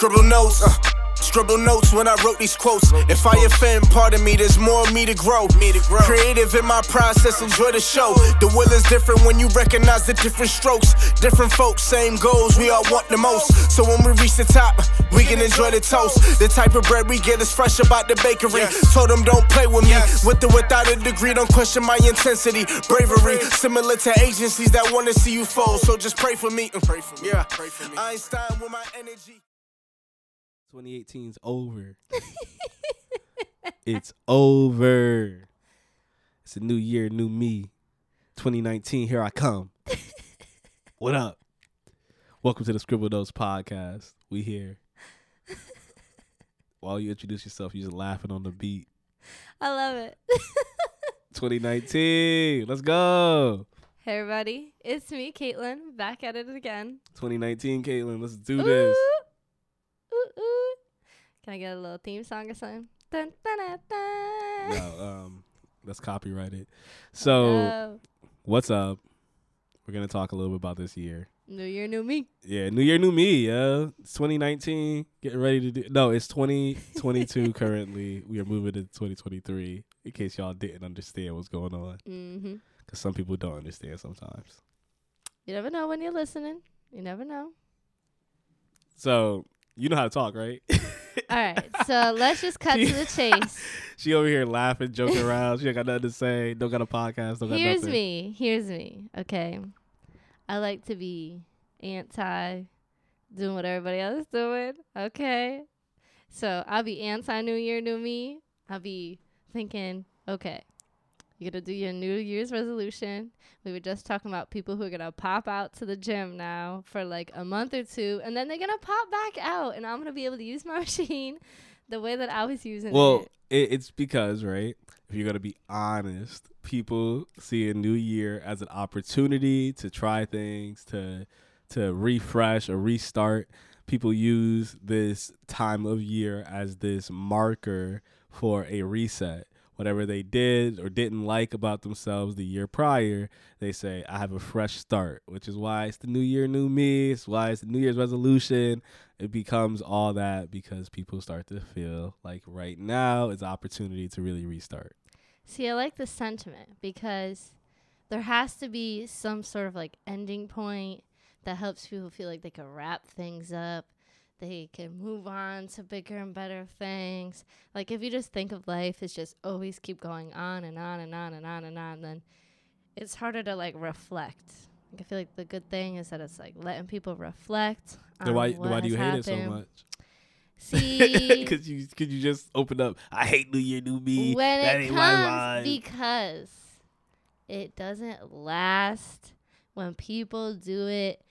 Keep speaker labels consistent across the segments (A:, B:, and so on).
A: Scribble notes, uh, scribble notes when I wrote these quotes. If I offend, pardon me, there's more of me to grow. Me to grow. Creative in my process, enjoy the show. The will is different when you recognize the different strokes. Different folks, same goals, we all want the most. So when we reach the top, we can enjoy the toast. The type of bread we get is fresh about the bakery. Told them don't play with me. With or without a degree, don't question my intensity. Bravery, similar to agencies that wanna see you fold. So just pray for me. Pray for me. Yeah. Pray for me. Einstein with my energy.
B: 2018's over. it's over. It's a new year, new me. 2019, here I come. what up? Welcome to the Scribble Notes podcast. We here. While you introduce yourself, you're just laughing on the beat.
C: I love it.
B: 2019, let's go.
C: hey everybody, it's me, Caitlin, back at it again.
B: 2019, Caitlin, let's do this.
C: Can I get a little theme song or something? Dun, dun, dun, dun.
B: No, um, that's copyrighted. So, what's up? We're gonna talk a little bit about this year.
C: New year, new me.
B: Yeah, New Year, New Me. Yeah, it's 2019. Getting ready to do. No, it's 2022 currently. We are moving to 2023. In case y'all didn't understand what's going on,
C: Mm-hmm.
B: because some people don't understand sometimes.
C: You never know when you're listening. You never know.
B: So you know how to talk, right?
C: All right, so let's just cut to the chase.
B: she over here laughing, joking around. She ain't got nothing to say. Don't got a podcast. Don't got
C: Here's
B: nothing.
C: me. Here's me. Okay. I like to be anti doing what everybody else is doing. Okay. So I'll be anti New Year, New Me. I'll be thinking, okay, you're going to do your New Year's resolution. We were just talking about people who are going to pop out to the gym now for like a month or two, and then they're going to pop back out, and I'm going to be able to use my machine the way that I was using
B: Well,
C: it.
B: it, it's because right. If you're gonna be honest, people see a new year as an opportunity to try things, to to refresh or restart. People use this time of year as this marker for a reset. Whatever they did or didn't like about themselves the year prior, they say, I have a fresh start, which is why it's the new year, new me. It's why it's the New Year's resolution it becomes all that because people start to feel like right now is opportunity to really restart.
C: See, I like the sentiment because there has to be some sort of like ending point that helps people feel like they can wrap things up. They can move on to bigger and better things. Like if you just think of life as just always keep going on and on and on and on and on, then it's harder to like reflect. Like I feel like the good thing is that it's like letting people reflect.
B: Then
C: on
B: why why do you
C: has
B: hate it so much?
C: See,
B: Because you could you just open up. I hate New Year, New Me.
C: when
B: that
C: it
B: ain't
C: comes
B: vibe."
C: because it doesn't last when people do it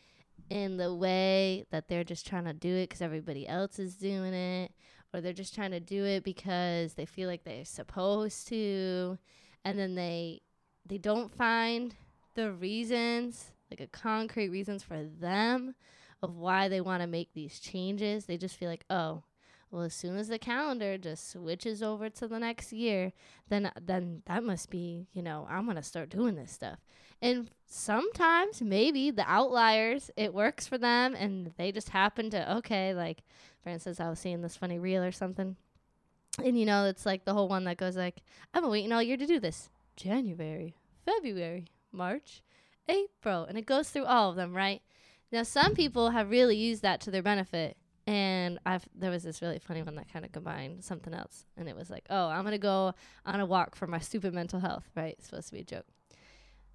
C: in the way that they're just trying to do it because everybody else is doing it or they're just trying to do it because they feel like they're supposed to and then they they don't find the reasons like a concrete reasons for them of why they want to make these changes. They just feel like oh well as soon as the calendar just switches over to the next year then uh, then that must be you know i'm gonna start doing this stuff. And sometimes maybe the outliers it works for them and they just happen to okay like for instance i was seeing this funny reel or something and you know it's like the whole one that goes like i've been waiting all year to do this. January february march april and it goes through all of them right? Now some people have really used that to their benefit and I've there was this really funny one that kind of combined something else, and it was like, oh, I'm gonna go on a walk for my stupid mental health, right? It's supposed to be a joke,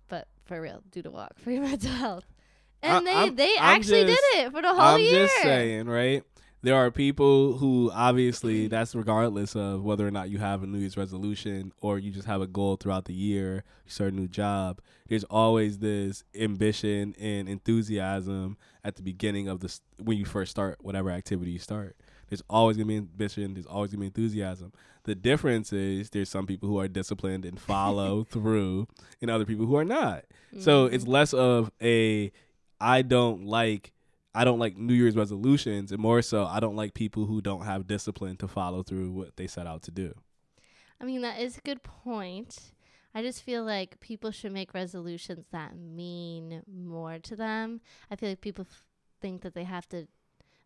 C: but for real, do the walk for your mental health. And
B: I-
C: they
B: I'm-
C: they
B: I'm
C: actually
B: just-
C: did it for the whole
B: I'm
C: year.
B: just saying, right? There are people who obviously that's regardless of whether or not you have a New Year's resolution or you just have a goal throughout the year, you start a new job. There's always this ambition and enthusiasm at the beginning of this when you first start whatever activity you start. There's always gonna be ambition. There's always gonna be enthusiasm. The difference is there's some people who are disciplined and follow through, and other people who are not. So
C: Mhm.
B: it's less of a I don't like I don't like New Year's resolutions, and more so I don't like people who don't have discipline to follow through what they set out to do.
C: I mean, that is a good point. I just feel like people should make resolutions that mean more to them. I feel like people f- think that they have to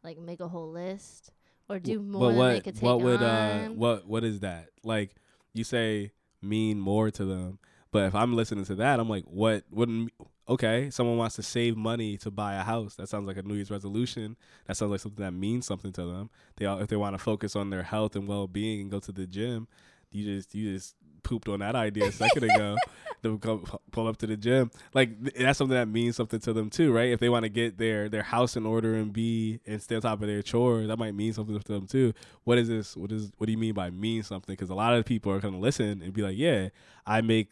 C: like make a whole list or do more
B: but
C: than
B: what
C: they could take
B: what would uh what what is that like you say mean more to them but if i'm listening to that i'm like what wouldn't okay someone wants to save money to buy a house. That sounds like a new year's resolution. That sounds like something that means something to them. They all if they want to focus on their health and well-being and go to the gym you just you just pooped on that idea a second ago. To go pull up to the gym. Like th- that's something that means something to them too right? If they want to get their their house in order and be and stay on top of their chores that might mean something to them too. What is this what is what do you mean by mean something? Because a lot of people are going to listen and be like yeah i make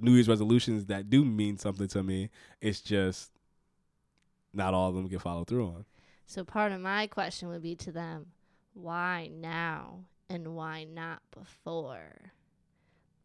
B: new year's resolutions that do mean something to me it's just not all of them get followed through on
C: So part of my question would be to them, why now and why not before?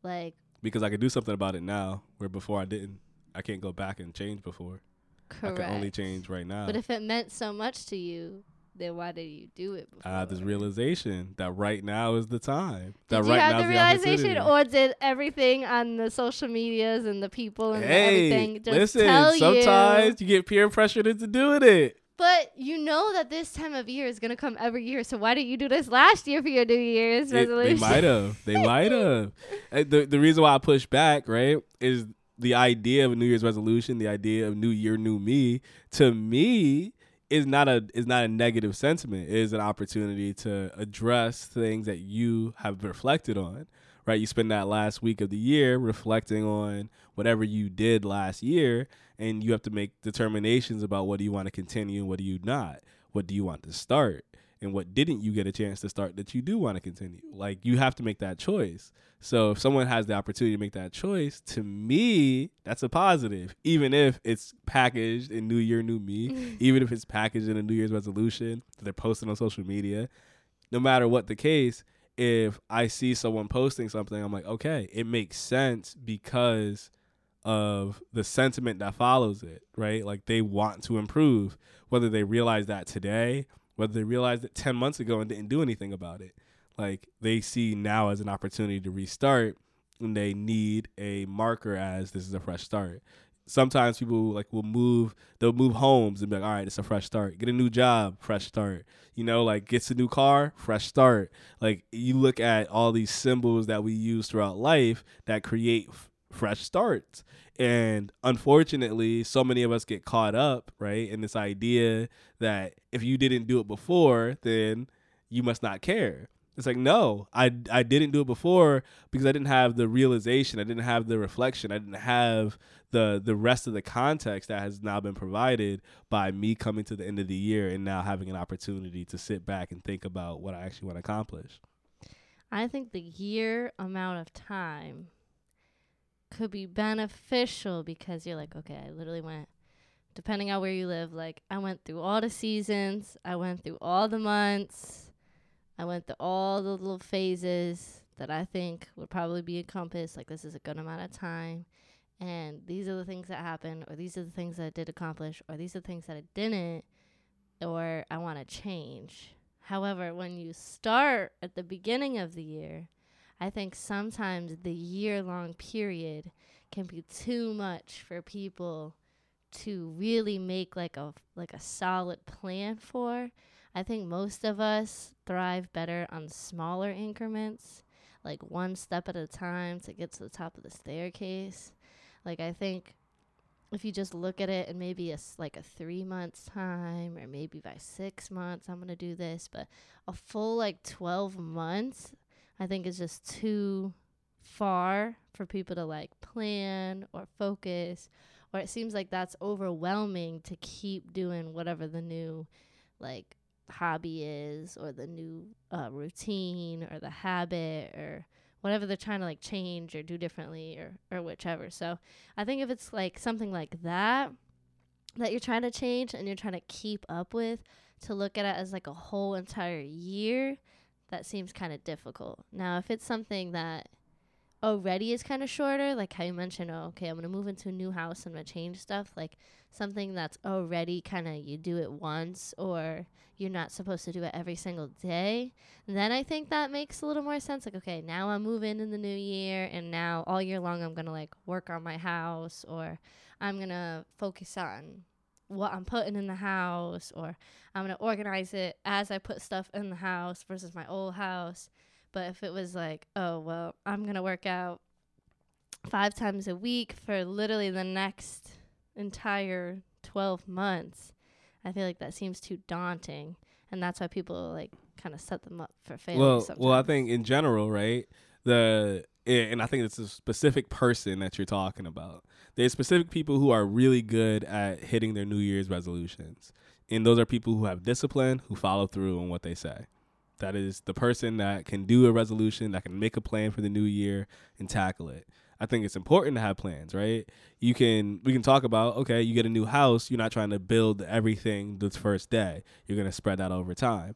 C: Like
B: because i could do something about it now where before i didn't i can't go back and change before
C: correct.
B: i can only change right now
C: But if it meant so much to you, then why did you do it before?
B: I had this realization that right now is the time. That
C: Did you
B: right
C: have the realization,
B: opportunity.
C: or did everything on the social medias and the people and
B: hey,
C: everything just
B: listen.
C: tell you?
B: Sometimes you get peer pressured into doing it.
C: But you know that this time of year is gonna come every year. So why didn't you do this last year for your New Year's
B: It- they might have. They might have. Uh, The the reason why I push back, right, is the idea of a New Year's resolution, the idea of New Year, New Me. To me, is not a is not a negative sentiment. It is an opportunity to address things that you have reflected on. Right, you spend that last week of the year reflecting on whatever you did last year, and you have to make determinations about what do you want to continue and what do you not. What do you want to start? And what didn't you get a chance to start that you do want to continue? Like you have to make that choice. So if someone has the opportunity to make that choice to me that's a positive. Even if it's packaged in new year new me even if it's packaged in a new year's resolution that they're posting on social media no matter what the case if i see someone posting something i'm like okay it makes sense because of the sentiment that follows it right? Like they want to improve. Whether they realize that today whether they realized it 10 months ago and didn't do anything about it. Like they see now as an opportunity to restart and they need a marker as this is a fresh start. Sometimes people like will move, they'll move homes and be like, all right, it's a fresh start. Get a new job, fresh start. You know, like gets a new car, fresh start. Like you look at all these symbols that we use throughout life that create fresh starts. And unfortunately, so many of us get caught up, right, in this idea that if you didn't do it before, then you must not care. It's like, no, I, I didn't do it before because I didn't have the realization, I didn't have the reflection, I didn't have the the rest of the context that has now been provided by me coming to the end of the year and now having an opportunity to sit back and think about what I actually want to accomplish.
C: I think the year amount of time could be beneficial because you're like, okay, I literally went, depending on where you live, like I went through all the seasons, I went through all the months, I went through all the little phases that I think would probably be encompassed. Like this is a good amount of time. And these are the things that happened, or these are the things that I did accomplish, or these are the things that I didn't, or I want to change. However, when you start at the beginning of the year, I think sometimes the year long period can be too much for people to really make like a like a solid plan for. I think most of us thrive better on smaller increments, like one step at a time to get to the top of the staircase. Like I think if you just look at it and maybe it's like a three months time or maybe by six months i'm gonna do this but a full like 12 months i think is just too far for people to like plan or focus or it seems like that's overwhelming to keep doing whatever the new like hobby is or the new uh, routine or the habit or whatever they're trying to like change or do differently or or whichever. So I think if it's like something like that that you're trying to change and you're trying to keep up with to look at it as like a whole entire year, that seems kind of difficult. Now, if it's something that already is kind of shorter, like how you mentioned, oh, okay, I'm going to move into a new house and I'm going to change stuff, like something that's already kind of you do it once or you're not supposed to do it every single day, then I think that makes a little more sense. Like, okay, now I'm moving in the new year and now all year long I'm going to like work on my house or I'm going to focus on what I'm putting in the house or I'm going to organize it as I put stuff in the house versus my old house. But if it was like, oh, well, I'm going to work out five times a week for literally the next entire 12 months, I feel like that seems too daunting. And that's why people like kind of set them up for failure.
B: Well,
C: sometimes.
B: well, I think in general, right? The and I think it's a specific person that you're talking about. There's specific people who are really good at hitting their New Year's resolutions, and those are people who have discipline, who follow through on what they say. That is the person that can do a resolution, that can make a plan for the new year and tackle it. I think it's important to have plans, right? You can we can talk about okay, you get a new house, you're not trying to build everything this first day. You're going to spread that over time.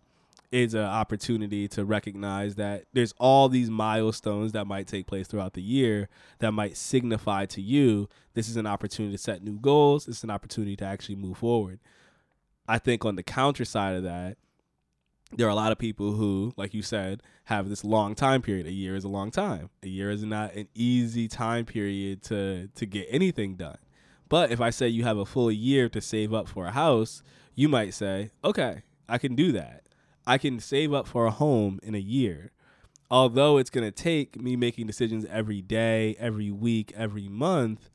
B: It's an opportunity to recognize that there's all these milestones that might take place throughout the year that might signify to you this is an opportunity to set new goals, it's an opportunity to actually move forward. I think on the counter side of that, there are a lot of people who, like you said, have this long time period. A year is a long time. A year is not an easy time period to to get anything done. But if I say you have a full year to save up for a house, you might say, "Okay, I can do that. I can save up for a home in a year." Although it's going to take me making decisions every day, every week, every month,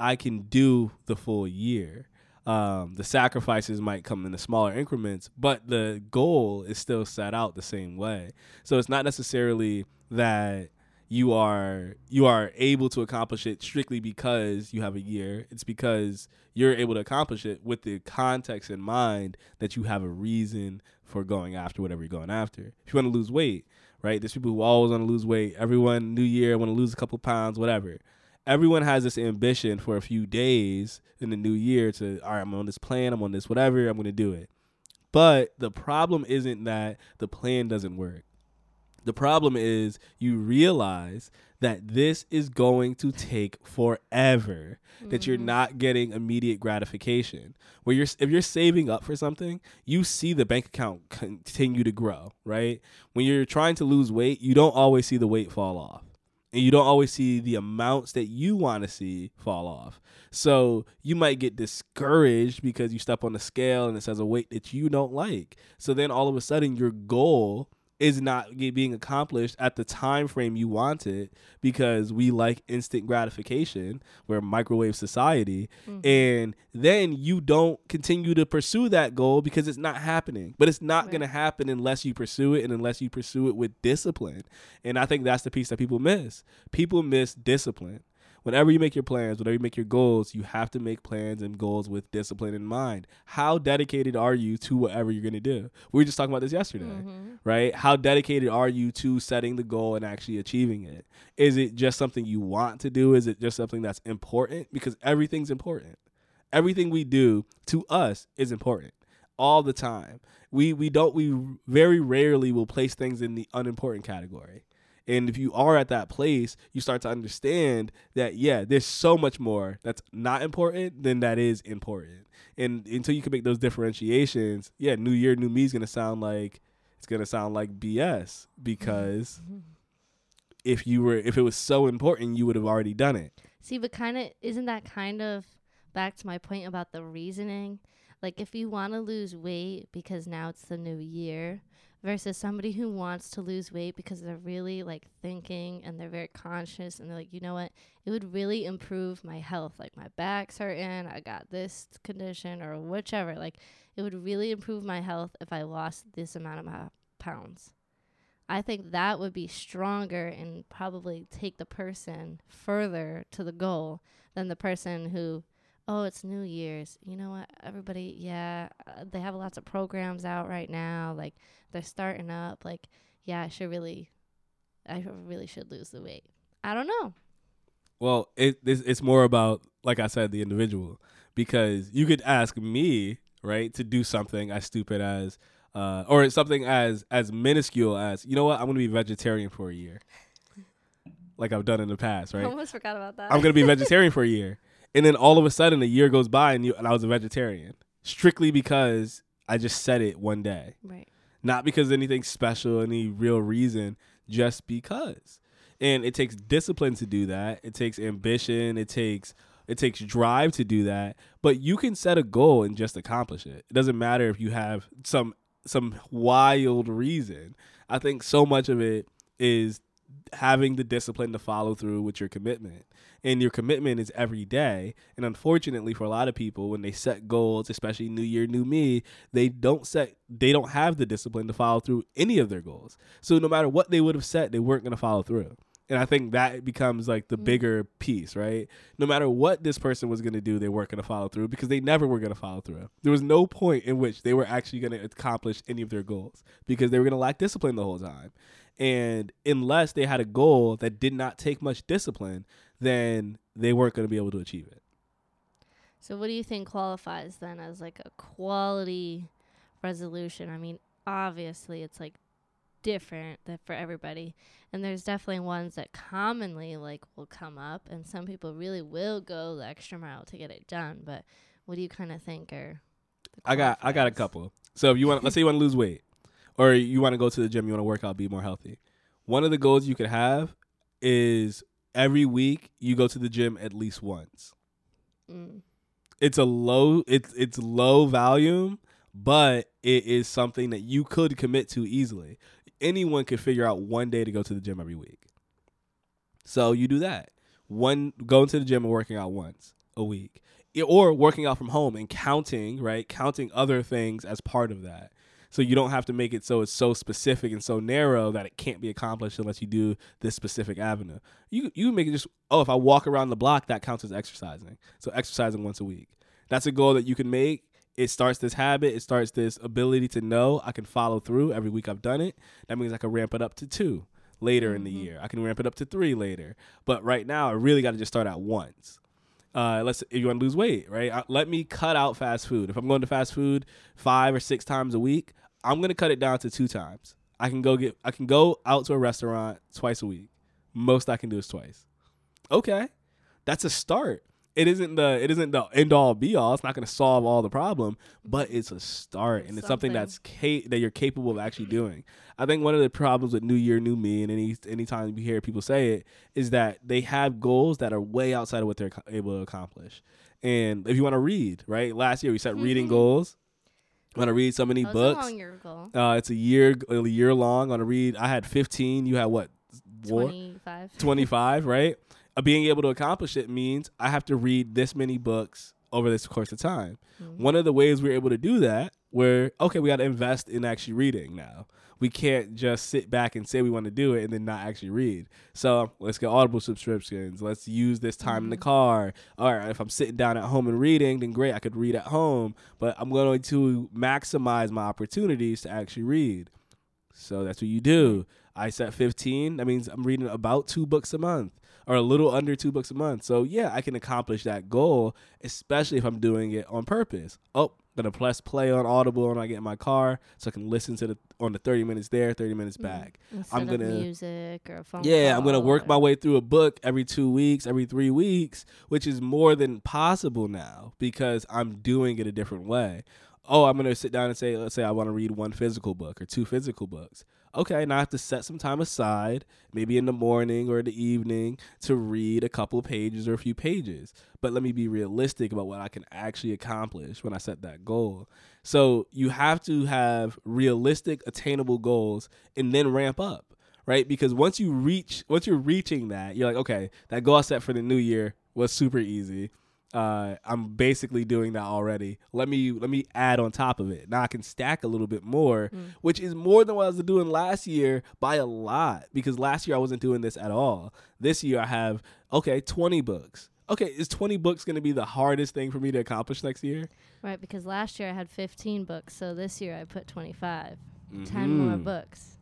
B: I can do the full year um, the sacrifices might come in the smaller increments, but the goal is still set out the same way. So it's not necessarily that you are you are able to accomplish it strictly because you have a year. It's because you're able to accomplish it with the context in mind that you have a reason for going after whatever you're going after. If you want to lose weight, right? There's people who always want to lose weight. Everyone, New Year, I want to lose a couple pounds, whatever everyone has this ambition for a few days in the new year to all right i'm on this plan i'm on this whatever i'm going to do it but the problem isn't that the plan doesn't work the problem is you realize that this is going to take forever mm-hmm. that you're mm-hmm. not getting immediate gratification where you're if you're saving up for something you see the bank account continue to grow right when you're trying to lose weight you don't always see the weight fall off and you don't always see the amounts that you want to see fall off. So you might get discouraged because you step on the scale and it says a weight that you don't like. So then all of a sudden your goal is not being accomplished at the time frame you wanted because we like instant gratification. We're microwave society. Mm-hmm. and then you don't continue to pursue that goal because it's not happening. But it's not right. going to happen unless you pursue it and unless you pursue it with discipline. And i think that's the piece that people miss. People miss discipline whenever you make your plans, whenever you make your goals, you have to make plans and goals with discipline in mind. How dedicated are you to whatever you're going to do? We were just talking about this yesterday, mm-hmm. right? How dedicated are you to setting the goal and actually achieving it? Is it just something you want to do? Is it just something that's important? Because everything's important. Everything we do to us is important all the time. We we don't we very rarely will place things in the unimportant category. And if you are at that place, you start to understand that, yeah, there's so much more that's not important than that is important. And until you can make those differentiations, yeah, New Year, New Me is going to sound like, it's going to sound like BS because mm-hmm. if you were, if it was so important, you would have already done it.
C: See, but kind of, isn't that kind of back to my point about the reasoning? Like, if you want to lose weight because now it's the new year, versus somebody who wants to lose weight because they're really like thinking and they're very conscious and they're like, you know what, it would really improve my health. Like my back's hurting, I got this condition or whichever. Like it would really improve my health if I lost this amount of uh, pounds. I think that would be stronger and probably take the person further to the goal than the person who oh, it's New Year's. You know what? Everybody, yeah, uh, they have lots of programs out right now. Like they're starting up. Like, yeah, I should really, I really should lose the weight. I don't know.
B: Well, it it's, it's more about like I said, the individual, because you could ask me right to do something as stupid as. Uh, or something as as minuscule as you know what I'm gonna be vegetarian for a year, like I've done in the past, right? I
C: almost forgot about that.
B: I'm gonna be vegetarian for a year, and then all of a sudden a year goes by and you and I was a vegetarian strictly because I just said it one day.
C: Right.
B: Not because anything special, any real reason, just because. And it takes discipline to do that. It takes ambition. It takes It takes drive to do that, but you can set a goal and just accomplish it. It doesn't matter if you have some some wild reason. I think so much of it is having the discipline to follow through with your commitment. And your commitment is every day. And unfortunately for a lot of people when they set goals, especially new year new me, they don't set they don't have the discipline to follow through any of their goals. So no matter what they would have set, they weren't going to follow through. And I think that becomes like the mm. bigger piece, right? No matter what this person was going to do, they weren't going to follow through because they never were going to follow through. There was no point in which they were actually going to accomplish any of their goals because they were going to lack discipline the whole time. And unless they had a goal that did not take much discipline, then they weren't going to be able to achieve it.
C: So what do you think qualifies then as like a quality resolution? I mean, obviously it's like different that for everybody. And there's definitely ones that commonly like will come up and some people really will go the extra mile to get it done. But what do you kind of think are the
B: I got I got a couple. So if you want let's say you want to lose weight or you want to go to the gym, you want to work out, be more healthy. One of the goals you could have is every week you go to the gym at least once.
C: Mm.
B: It's a low it's it's low volume, but it is something that you could commit to easily. Anyone could figure out one day to go to the gym every week. So you do that. One going to the gym and working out once a week. Or working out from home and counting, right? Counting other things as part of that. So you don't have to make it so it's so specific and so narrow that it can't be accomplished unless you do this specific avenue. You you make it just oh if I walk around the block that counts as exercising. So exercising once a week. That's a goal that you can make. It starts this habit. It starts this ability to know I can follow through every week I've done it. That means I can ramp it up to two later in the mm-hmm. year. I can ramp it up to three later. But right now I really got to just start at once uh, let's if you want to lose weight, right? Uh, let me cut out fast food. If I'm going to fast food five or six times a week, I'm gonna cut it down to two times. I can go get I can go out to a restaurant twice a week. Most I can do is twice. Okay, that's a start. It isn't the it isn't the end all be all. It's not gonna solve all the problem, but it's a start, and it's something, that's ca- that you're capable of actually doing. I think one of the problems with New Year, New Me, and any anytime you hear people say it, is that they have goals that are way outside of what they're able to accomplish. And if you want to read, right? Last year we set reading goals. I Want to read so many books?
C: a long year goal.
B: Uh, it's a year a year long. Want to read? I had 15. You had what?
C: 25.
B: 25, right? Uh, being able to accomplish it means I have to read this many books over this course of time. One of the ways we're able to do that, where okay, we got to invest in actually reading now. We can't just sit back and say we want to do it and then not actually read. So let's get Audible subscriptions. Let's use this time in the car. All right, if I'm sitting down at home and reading, then great, I could read at home. But I'm going to maximize my opportunities to actually read. So that's what you do. I set 15. That means I'm reading about two books a month or a little under two books a month. So yeah, I can accomplish that goal, especially if I'm doing it on purpose. Oh, gonna press play on Audible when I get in my car, so I can listen to the on the 30 minutes there, 30 minutes mm, back.
C: Instead
B: I'm gonna
C: music or a phone
B: yeah, I'm gonna work
C: or-
B: my way through a book every two weeks, every three weeks, which is more than possible now because I'm doing it a different way. Oh, I'm gonna sit down and say, let's say I want to read one physical book or two physical books. Okay, now I have to set some time aside, maybe in the morning or the evening, to read a couple pages or a few pages. But let me be realistic about what I can actually accomplish when I set that goal. So you have to have realistic, attainable goals and then ramp up right? Because once you reach, once you're reaching that, you're like, okay, that goal I set for the new year was super easy. Uh, I'm basically doing that already. Let me let me add on top of it. Now I can stack a little bit more, which is more than what I was doing last year by a lot. Because last year I wasn't doing this at all. This year I have okay, 20 books. Okay, is 20 books going to be the hardest thing for me to accomplish next year?
C: Right, because last year I had 15 books, so this year I put 25. 10 more books.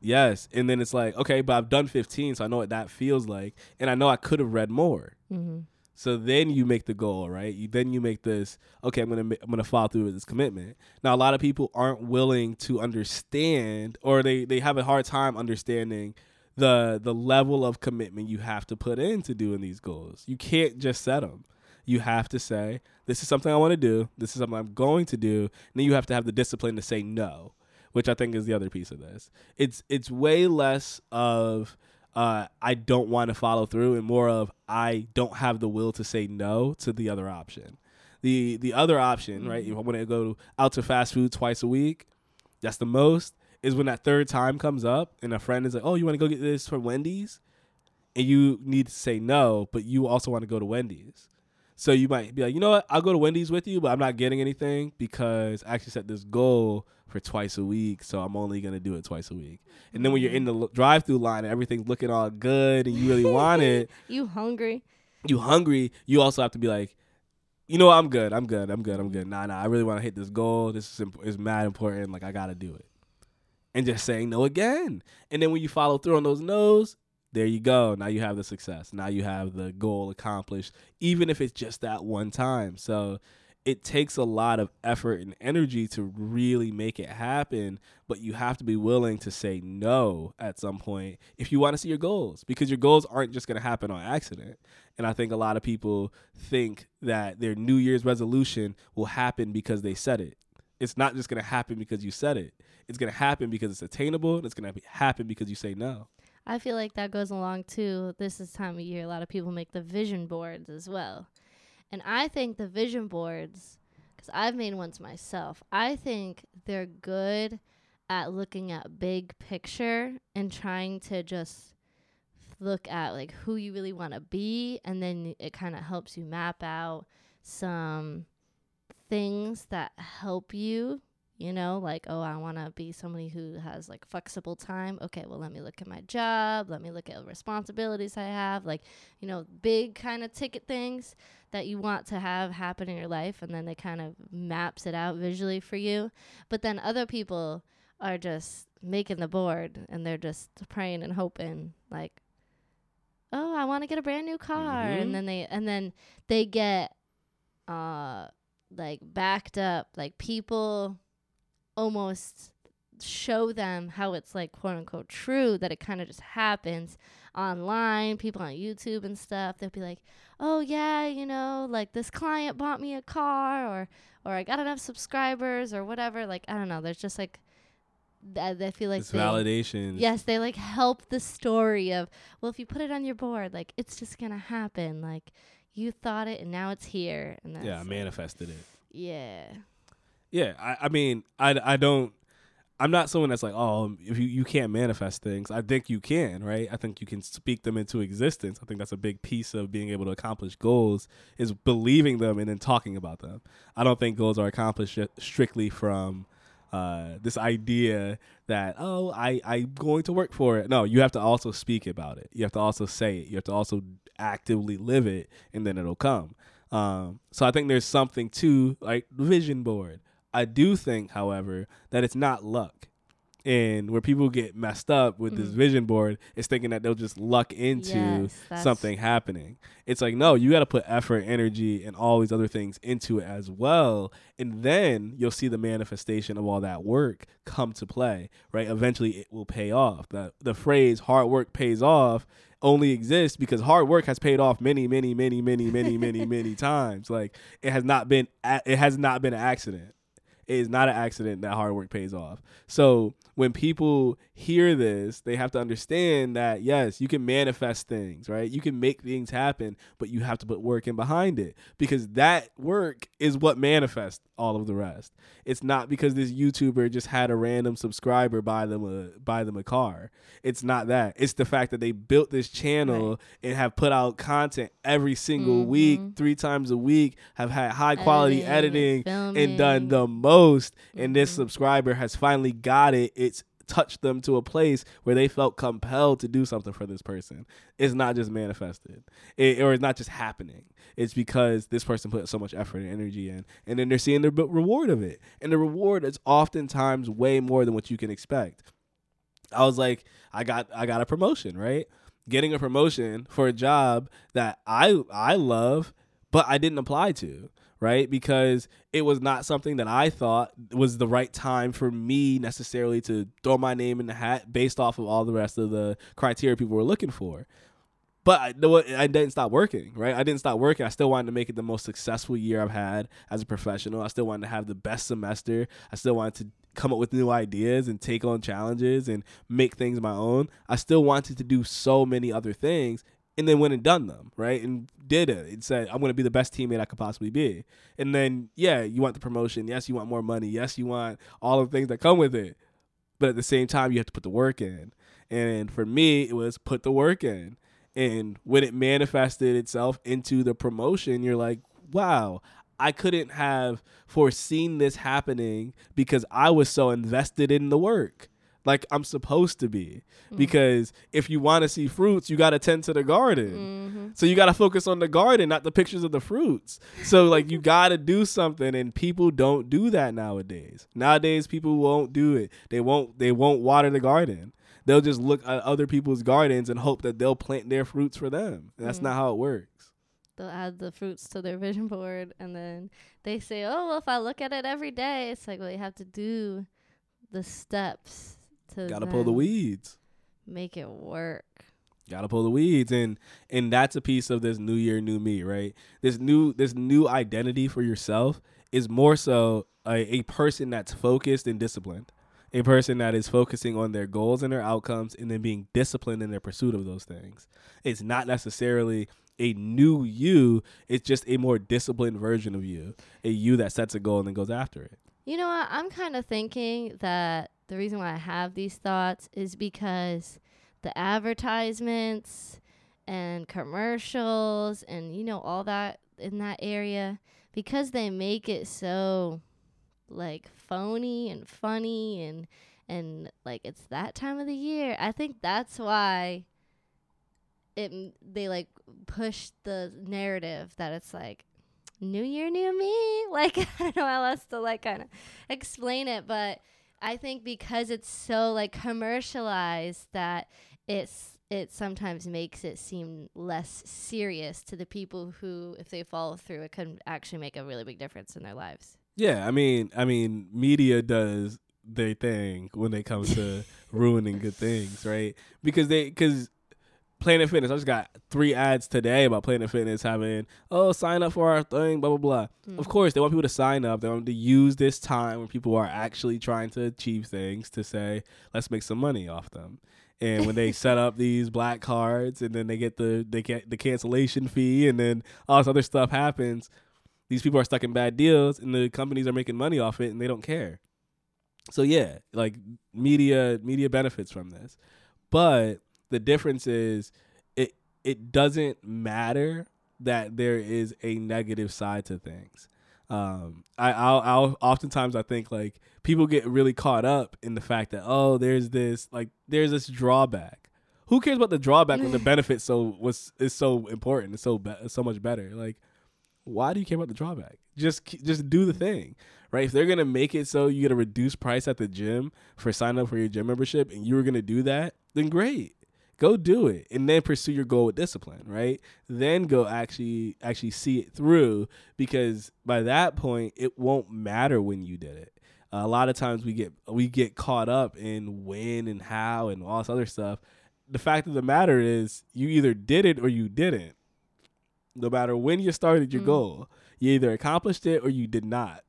B: Yes, and then it's like, okay, but I've done 15, so I know what that feels like, and I know I could have read more.
C: Mm-hmm.
B: So then you make the goal, right? You then you make this. Okay, I'm gonna I'm gonna follow through with this commitment. Now a lot of people aren't willing to understand, or they they have a hard time understanding the the level of commitment you have to put into doing these goals. You can't just set them. You have to say, this is something I want to do. This is something I'm going to do. And then you have to have the discipline to say no, which I think is the other piece of this. It's it's way less of uh, I don't want to follow through, and more of I don't have the will to say no to the other option. The the other option, right? If I want to go out to fast food twice a week, that's the most. Is when that third time comes up, and a friend is like, "Oh, you want to go get this from Wendy's?" and you need to say no, but you also want to go to Wendy's. So you might be like, you know what, I'll go to Wendy's with you, but I'm not getting anything because I actually set this goal for twice a week, so I'm only gonna do it twice a week. And then when you're in the l- drive-through line and everything's looking all good and you really want it,
C: You hungry?
B: you hungry, you also have to be like, you know what, I'm good, I'm good, I'm good, I'm good. Nah, nah, I really want to hit this goal. This is imp- is mad important. Like I gotta do it, and just saying no again. And then when you follow through on those no's, there you go. Now you have the success. Now you have the goal accomplished, even if it's just that one time. So it takes a lot of effort and energy to really make it happen, but you have to be willing to say no at some point if you want to see your goals because your goals aren't just going to happen on accident. And I think a lot of people think that their New Year's resolution will happen because they said it. It's not just going to happen because you said it. It's going to happen because it's attainable and it's going to happen because you say no.
C: I feel like that goes along too. This is time of year. A lot of people make the vision boards as well. And I think the vision boards, because I've made ones myself, I think they're good at looking at big picture and trying to just look at like who you really want to be. And then it kind of helps you map out some things that help you you know like oh i want to be somebody who has like flexible time. Okay well let me look at my job let me look at responsibilities i have like you know big kind of ticket things that you want to have happen in your life and then it kind of maps it out visually for you. But then other people are just making the board and they're just praying and hoping like oh i want to get a brand new car.
B: Mhm.
C: and then they and then they get uh like backed up like people almost show them how it's like quote unquote true that it kind of just happens online people on youtube and stuff. They'll be like oh yeah you know like this client bought me a car or or i got enough subscribers or whatever. Like i don't know there's just like th- they feel like
B: it's
C: they,
B: validation.
C: yes they like help the story of well if you put it on your board like it's just gonna happen. Like you thought it and now it's here. And that's
B: Yeah, I manifested it.
C: yeah
B: Yeah, I, I mean, I, I don't. I'm not someone that's like, oh, if you, you can't manifest things. I think you can, right? I think you can speak them into existence. I think that's a big piece of being able to accomplish goals is believing them and then talking about them. I don't think goals are accomplished strictly from uh, this idea that oh, I I'm going to work for it. No, you have to also speak about it. You have to also say it. You have to also actively live it, and then it'll come. Um, so I think there's something to like vision board. I do think, however, that it's not luck. And where people get messed up with this
C: Mm.
B: vision board is thinking that they'll just luck into
C: Yes,
B: something happening. It's like, no, you got to put effort, energy, and all these other things into it as well. And then you'll see the manifestation of all that work come to play, right? Eventually it will pay off. The, the phrase hard work pays off only exists because hard work has paid off many, many, many, many, many, many, many times. Like it has not been, a- it has not been an accident. Is not an accident that hard work pays off. So when people hear this, they have to understand that yes, you can manifest things, right? You can make things happen, but you have to put work in behind it because that work is what manifests all of the rest. It's not because this YouTuber just had a random subscriber buy them a buy them a car. It's not that. It's the fact that they built this channel and have put out content every single week,
C: Mhm.
B: three times a week, have had high quality editing,
C: Editing,
B: and done the most and this
C: Mhm.
B: subscriber has finally got it it's touched them to a place where they felt compelled to do something for this person. It's not just manifested. It, or it's not just happening. It's because this person put so much effort and energy in and then they're seeing the reward of it. And the reward is oftentimes way more than what you can expect. I was like i got i got a promotion right? Getting a promotion for a job that i i love but i didn't apply to right? Because it was not something that I thought was the right time for me necessarily to throw my name in the hat based off of all the rest of the criteria people were looking for. But I, I didn't stop working, right? I didn't stop working. I still wanted to make it the most successful year I've had as a professional. I still wanted to have the best semester. I still wanted to come up with new ideas and take on challenges and make things my own. I still wanted to do so many other things and then went and done them, right? And did it. It said, I'm going to be the best teammate I could possibly be. And then, yeah, you want the promotion. Yes, you want more money. Yes, you want all the things that come with it. But at the same time, you have to put the work in. And for me, it was put the work in. And when it manifested itself into the promotion, you're like, wow, I couldn't have foreseen this happening because I was so invested in the work like I'm supposed to be. Mm-hmm. Because if you want to see fruits, you got to tend to the garden. Mm-hmm. So you got to focus on the garden, not the pictures of the fruits. So like you got to do something and people don't do that nowadays. Nowadays people won't do it. They won't they won't water the garden. They'll just look at other people's gardens and hope that they'll plant their fruits for them. And that's mm-hmm. not how it works.
C: They'll add the fruits to their vision board and then they say, "Oh, well if I look at it every day, it's like well you have to do the steps
B: to gotta pull the weeds.
C: Make it work.
B: Gotta pull the weeds, and and that's a piece of this new year, new me, right? This new this new identity for yourself is more so a, a person that's focused and disciplined, a person that is focusing on their goals and their outcomes, and then being disciplined in their pursuit of those things. It's not necessarily a new you; it's just a more disciplined version of you, a you that sets a goal and then goes after it.
C: You know what? I'm kind of thinking that the reason why I have these thoughts is because the advertisements and commercials and you know all that in that area because they make it so like phony and funny and and like it's that time of the year. I think that's why it they like push the narrative that it's like new year new me like i don't know how else to like kind of explain it but I think because it's so like commercialized that it's it sometimes makes it seem less serious to the people who if they follow through it can actually make a really big difference in their lives.
B: Yeah, I mean, I mean, media does their thing when it comes to ruining good things, right? Because they cuz Planet Fitness. I just got three ads today about Planet Fitness having, oh, sign up for our thing, blah, blah, blah. Mm. Of course, they want people to sign up. They want to use this time when people are actually trying to achieve things to say, let's make some money off them. And when they set up these black cards and then they get the they get the cancellation fee and then all this other stuff happens, these people are stuck in bad deals and the companies are making money off it and they don't care. So yeah, like media media benefits from this. But the difference is it it doesn't matter that there is a negative side to things. Um, I I'll, I'll oftentimes I think like people get really caught up in the fact that oh there's this like there's this drawback. Who cares about the drawback when the benefit so was is so important? It's so be- so much better. Like, why do you care about the drawback? Just just do the thing, right? If they're gonna make it so you get a reduced price at the gym for signing up for your gym membership, and you were gonna do that, then great go do it and then pursue your goal with discipline right? Then go actually actually see it through because by that point it won't matter when you did it. Uh, a lot of times we get we get caught up in when and how and all this other stuff. The fact of the matter is you either did it or you didn't. No matter when you started your mm. goal you either accomplished it or you did not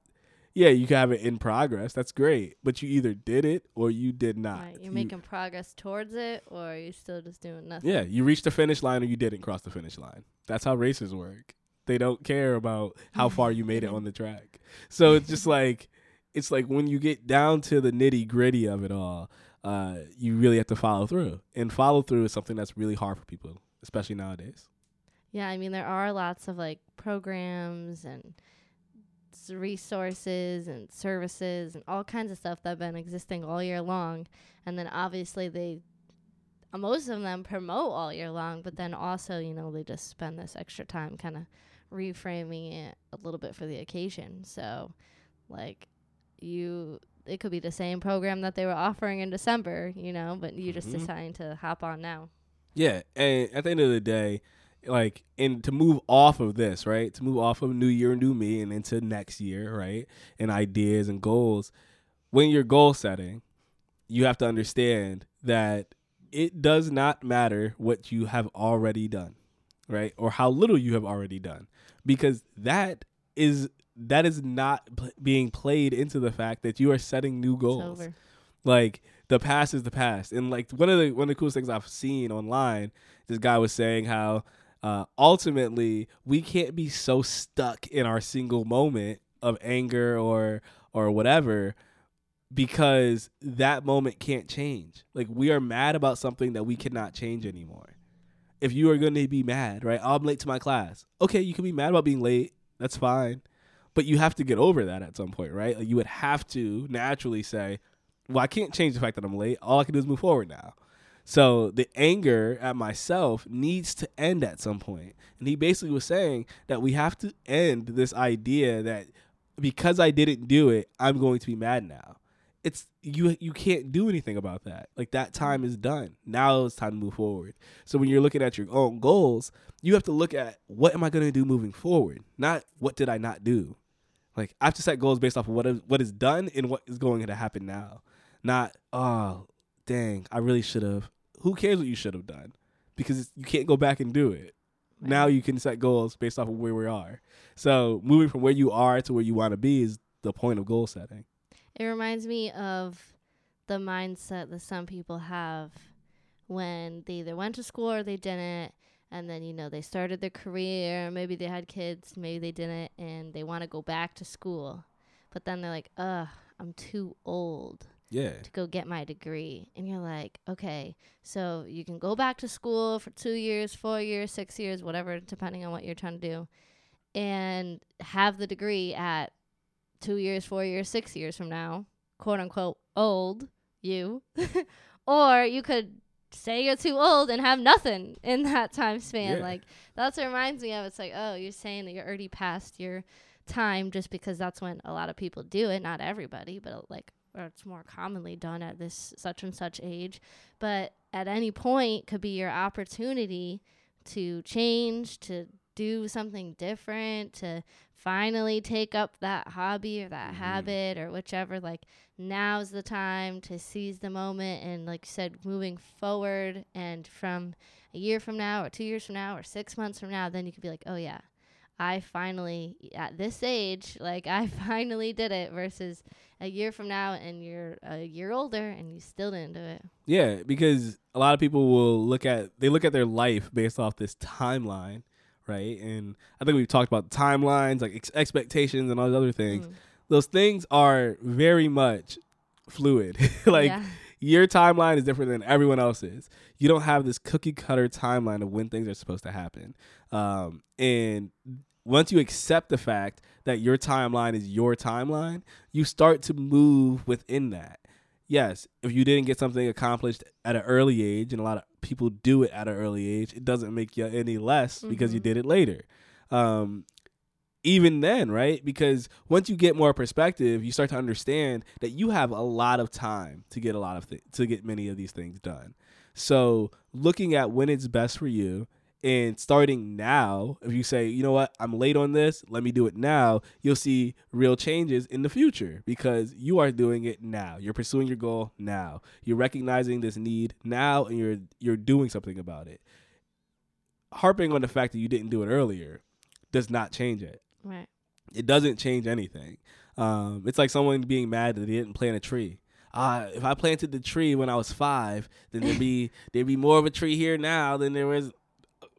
B: yeah, you can have it in progress. That's great. But you either did it or you did not. Right,
C: you're you, making progress towards it or you're still just doing nothing.
B: Yeah, you reached the finish line or you didn't cross the finish line. That's how races work. They don't care about how far you made it on the track. So it's just like it's like when you get down to the nitty gritty of it all, uh, you really have to follow through. And follow through is something that's really hard for people, especially nowadays.
C: Yeah, I mean there are lots of like programs and resources and services and all kinds of stuff that have been existing all year long. And then obviously they uh, most of them promote all year long, but then also, you know, they just spend this extra time kind of reframing it a little bit for the occasion. So, like, you, it could be the same program that they were offering in December, you know, but you mm-hmm. just deciding to hop on now.
B: Yeah. And at the end of the day, like and to move off of this right? To move off of new year new me and into next year right? And ideas and goals. When you're goal setting you have to understand that it does not matter what you have already done right? Or how little you have already done. Because that is that is not pl- being played into the fact that you are setting new goals. Like the past is the past, and like one of the one of the coolest things I've seen online, this guy was saying how uh, ultimately we can't be so stuck in our single moment of anger or or whatever because that moment can't change. Like we are mad about something that we cannot change anymore. If you are going to be mad, right? I'm late to my class. Okay, you can be mad about being late. That's fine. But you have to get over that at some point, right? Like you would have to naturally say, "Well, I can't change the fact that I'm late. All I can do is move forward now." So the anger at myself needs to end at some point. And he basically was saying that we have to end this idea that because I didn't do it, I'm going to be mad now. It's you you can't do anything about that. Like that time is done. Now it's time to move forward. So when you're looking at your own goals, you have to look at what am I going to do moving forward, not what did I not do. Like I have to set goals based off of what is what is done and what is going to happen now. Not oh dang, I really should have. Who cares what you should have done? Because you can't go back and do it. Now you can set goals based off of where we are. So moving from where you are to where you want to be is the point of goal setting.
C: It reminds me of the mindset that some people have when they either went to school or they didn't, and then you know they started their career, maybe they had kids, maybe they didn't, and they want to go back to school, but then they're like, "Ugh, I'm too old."
B: Yeah.
C: to go get my degree. And you're like, okay, so you can go back to school for two years, four years, six years, whatever, depending on what you're trying to do, and have the degree at two years, four years, six years from now, quote unquote, old, you. or you could say you're too old and have nothing in that time span.
B: Yeah.
C: Like, that's what reminds me of. It's like, oh, you're saying that you're already past your time just because that's when a lot of people do it. Not everybody, but like, or it's more commonly done at this such and such age. But at any point could be your opportunity to change, to do something different, to finally take up that hobby or that
B: Mhm.
C: habit or whichever. Like now's the time to seize the moment and like you said, moving forward and from a year from now or two years from now or six months from now, then you could be like, Oh yeah, I finally at this age, like I finally did it versus a year from now and you're a year older and you still didn't do it.
B: Yeah, because a lot of people will look at they look at their life based off this timeline, right? And I think we've talked about timelines, like ex- expectations, and all those other things.
C: Mm.
B: Those things are very much fluid. like
C: yeah.
B: your timeline is different than everyone else's. You don't have this cookie cutter timeline of when things are supposed to happen. Um, and once you accept the fact that your timeline is your timeline, you start to move within that. Yes, if you didn't get something accomplished at an early age, and a lot of people do it at an early age, it doesn't make you any less because you
C: Mhm.
B: did it later. Um, even then, right? Because once you get more perspective, you start to understand that you have a lot of time to get a lot of th- to get many of these things done. So, looking at when it's best for you and starting now, if you say, you know what, I'm late on this, let me do it now, you'll see real changes in the future because you are doing it now. You're pursuing your goal now. You're recognizing this need now and you're you're doing something about it. Harping on the fact that you didn't do it earlier does not change it
C: Right.
B: it doesn't change anything. Um, it's like someone being mad that they didn't plant a tree. Uh, if I planted the tree when I was five, then there'd be there'd be more of a tree here now than there was.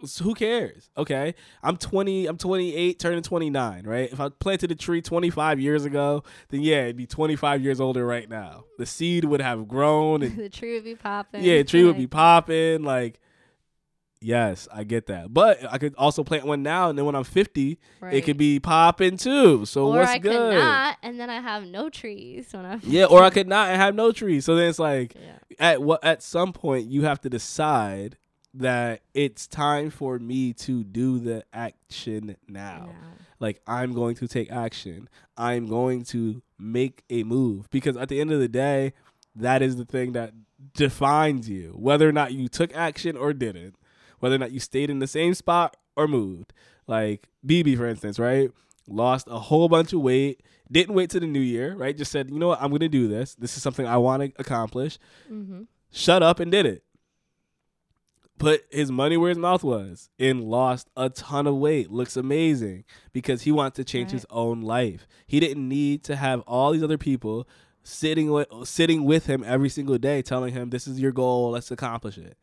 B: So who cares? Okay, I'm 20. I'm 28, turning 29. Right? If I planted a tree 25 years ago, then yeah, it'd be 25 years older right now. The seed would have grown, and
C: the tree would be popping.
B: yeah, the tree would be popping. Like, yes, I get that. But I could also plant one now, and then when I'm 50, it could be popping too. So
C: or
B: what's
C: I
B: good?
C: could not, and then I have no trees when I'm.
B: Yeah, or I could not and have no trees. So then it's like
C: Yeah.
B: at what at some point you have to decide that it's time for me to do the action now.
C: No.
B: Like I'm going to take action. I'm going to make a move because at the end of the day, that is the thing that defines you. Whether or not you took action or didn't, whether or not you stayed in the same spot or moved. Like BB for instance, right? Lost a whole bunch of weight, didn't wait to the new year, right? Just said, "You know what? I'm going to do this. This is something I want to accomplish."
C: Mm-hmm.
B: Shut up and did it. Put his money where his mouth was and lost a ton of weight. Looks amazing because he wants to change
C: Right.
B: his own life. He didn't need to have all these other people sitting with sitting with him every single day telling him this is your goal, let's accomplish it.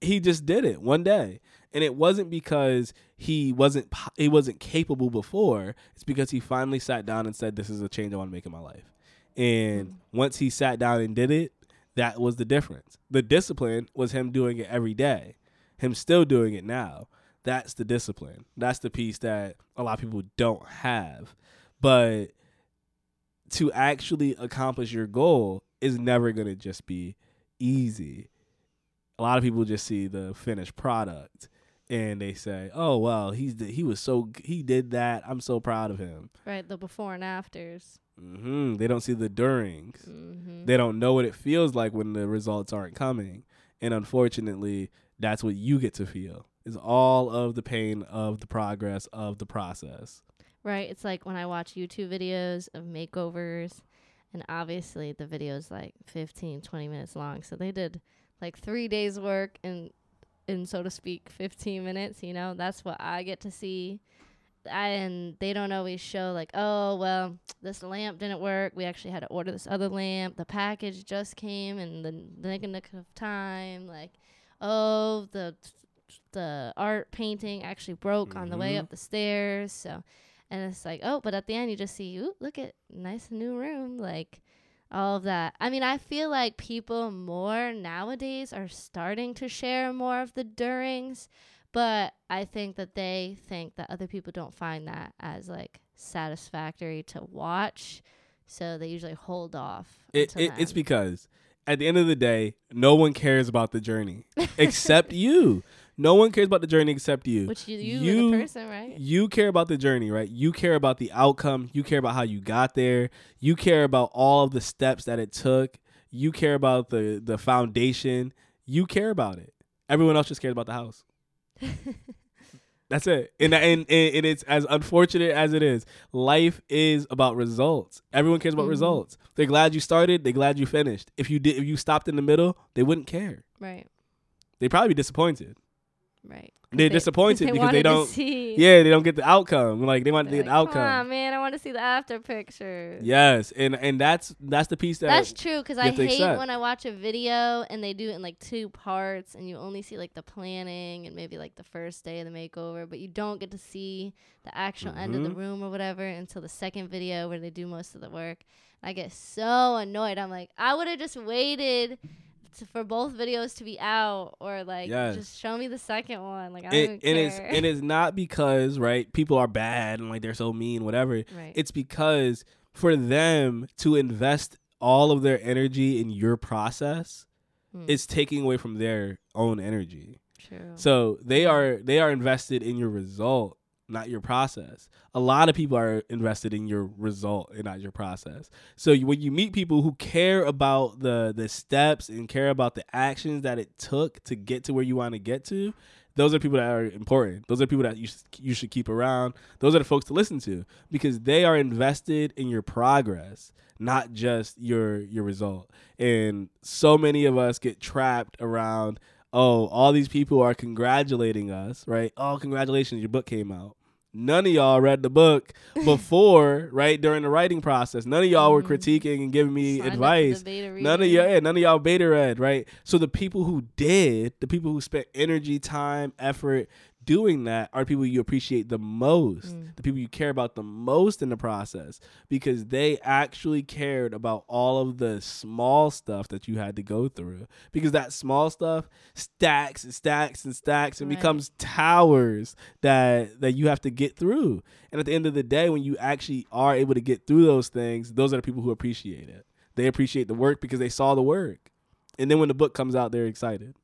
B: He just did it one day. And it wasn't because he wasn't he wasn't capable before. It's because he finally sat down and said this is a change I want to make in my life. And mm. once he sat down and did it, that was the difference. The discipline was him doing it every day, him still doing it now. That's the discipline. That's the piece that a lot of people don't have. But to actually accomplish your goal is never going to just be easy. A lot of people just see the finished product and they say, "Oh, well, he's the, he was so he did that. I'm so proud of him."
C: Right, the before and afters.
B: Hmm They don't see the durings.
C: Hmm
B: they don't know what it feels like when the results aren't coming. And unfortunately that's what you get to feel. Is all of the pain of the progress of the process.
C: Right, it's like when I watch YouTube videos of makeovers, and obviously the video's like 15, 20 minutes long. So they did like three days' work in, in so to speak, 15 minutes. You know, that's what I get to see. I, and they don't always show like, oh well, this lamp didn't work. We actually had to order this other lamp. The package just came in the nick and nick of time. Like, oh the the art painting actually broke on the way
B: Mhm.
C: up the stairs. So, and it's like, oh, but at the end you just see, ooh, look at nice new room, like all of that. I mean, I feel like people more nowadays are starting to share more of the durings, but I think that they think that other people don't find that as like satisfactory to watch, so they usually hold off.
B: it, it, it's because at the end of the day no one cares about the journey except you no one cares about the journey except you
C: which you, you,
B: you-
C: the person, right?
B: you care about the journey, right? You care about the outcome. You care about how you got there. You care about all of the steps that it took. You care about the the foundation. You care about it. Everyone else just cares about the house. That's it. And, and and it's as unfortunate as it is. Life is about results. Everyone cares about
C: Mhm.
B: results. They're glad you started. They're glad you finished. If you did, if you stopped in the middle, they wouldn't care.
C: right,
B: They'd probably be disappointed.
C: Right. 'Cause
B: They're
C: they-
B: disappointed because they don't.
C: see-
B: Yeah, they don't get the outcome. Like they want
C: They're
B: the outcome.
C: Come on, man, I want to see the after pictures.
B: Yes, and and that's that's the piece that
C: That's true because I hate
B: accept.
C: when I watch a video and they do it in like two parts and you only see like the planning and maybe like the first day of the makeover, but you don't get to see the actual end of the
B: Mhm.
C: room or whatever until the second video where they do most of the work. I get so annoyed. I'm like, I would have just waited to, for both videos to be out or like
B: Yes.
C: just show me the second one. Like I don't
B: and,
C: even
B: and
C: care.
B: it's and it's not because right people are bad and like they're so mean whatever.
C: right.
B: It's because for them to invest all of their energy in your process,
C: Hmm.
B: it's taking away from their own energy.
C: true.
B: So they are they are invested in your result, not your process. A lot of people are invested in your result and not your process. So when you meet people who care about the the steps and care about the actions that it took to get to where you want to get to, those are people that are important. Those are people that you you should keep around. Those are the folks to listen to because they are invested in your progress, not just your your result. And so many of us get trapped around oh, all these people are congratulating us, right? Oh, congratulations, your book came out. None of y'all read the book before, right? During the writing process. None of y'all were
C: Mhm.
B: critiquing and giving me
C: Signed up for the
B: advice. None of y'all, yeah, none of y'all beta read, right? So the people who did, the people who spent energy, time, effort doing that are people you appreciate the most,
C: Mm.
B: the people you care about the most in the process because they actually cared about all of the small stuff that you had to go through. Because that small stuff stacks and stacks and stacks and
C: Right.
B: becomes towers that that you have to get through. And at the end of the day, when you actually are able to get through those things, those are the people who appreciate it. They appreciate the work because they saw the work. And then when the book comes out, they're excited.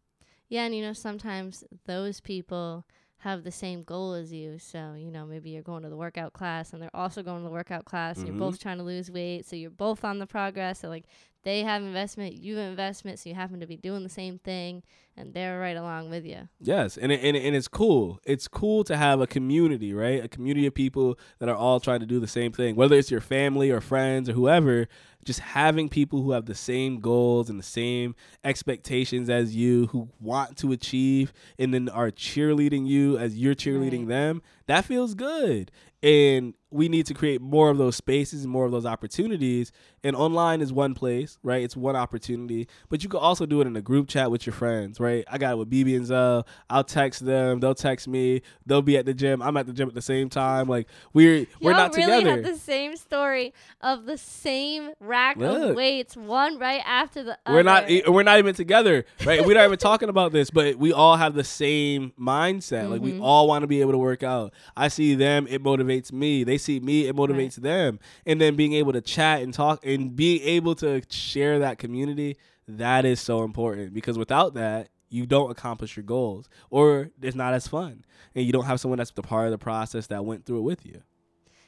C: Yeah, and you know, sometimes those people have the same goal as you. So, you know, maybe you're going to the workout class and they're also going to the workout class and
B: Mhm.
C: you're both trying to lose weight. So you're both on the progress. So like they have investment, you have investment, so you happen to be doing the same thing and they're right along with you.
B: Yes, and it, and it- and it's cool. It's cool to have a community, right? A community of people that are all trying to do the same thing. Whether it's your family or friends or whoever, just having people who have the same goals and the same expectations as you who want to achieve and then are cheerleading you as you're cheerleading
C: Right.
B: them that feels good and we need to create more of those spaces and more of those opportunities. And online is one place right? It's one opportunity. But you can also do it in a group chat with your friends right? I got it with bb and zell i'll text them. They'll text me. They'll be at the gym. I'm at the gym at the same time. Like we're we're not together.
C: Y'all really
B: together.
C: have the same story of the same rack
B: Look.
C: of weights, one right after the other.
B: we're not e- we're not even together right? We're not even talking about this but we all have the same mindset. Like we
C: Mhm.
B: all want to be able to work out. I see them it motivates me. They see me it motivates them. And then being able to chat and talk and being able to share that community that is so important because without that you don't accomplish your goals or it's not as fun. And you don't have someone that's the part of the process that went through it with you.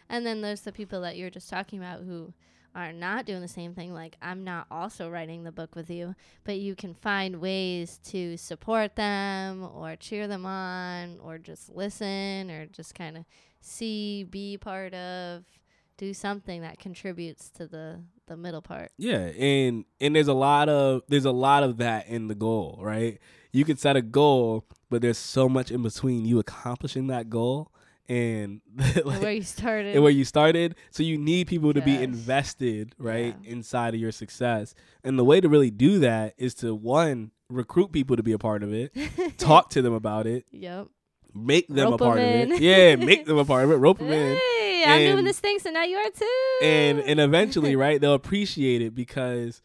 C: And then there's the people that you're just talking about who are not doing the same thing. Like, I'm not also writing the book with you, but you can find ways to support them or cheer them on or just listen or just kind of see, be part of, do something that contributes to the, the middle part.
B: Yeah, and and there's a lot of there's a lot of that in the goal, right? You can set a goal, but there's so much in between you accomplishing that goal and
C: And
B: like,
C: where you started.
B: and where you started. So you need people to be invested, right,
C: Yeah.
B: inside of your success. And the way to really do that is to one recruit people to be a part of it, talk to them about it,
C: Yep.
B: Make them
C: Rope
B: a part of it. Yeah, make them a part of it, rope them in.
C: Hey, I'm doing
B: And-
C: this thing, so now you are too.
B: and and eventually right they'll appreciate it because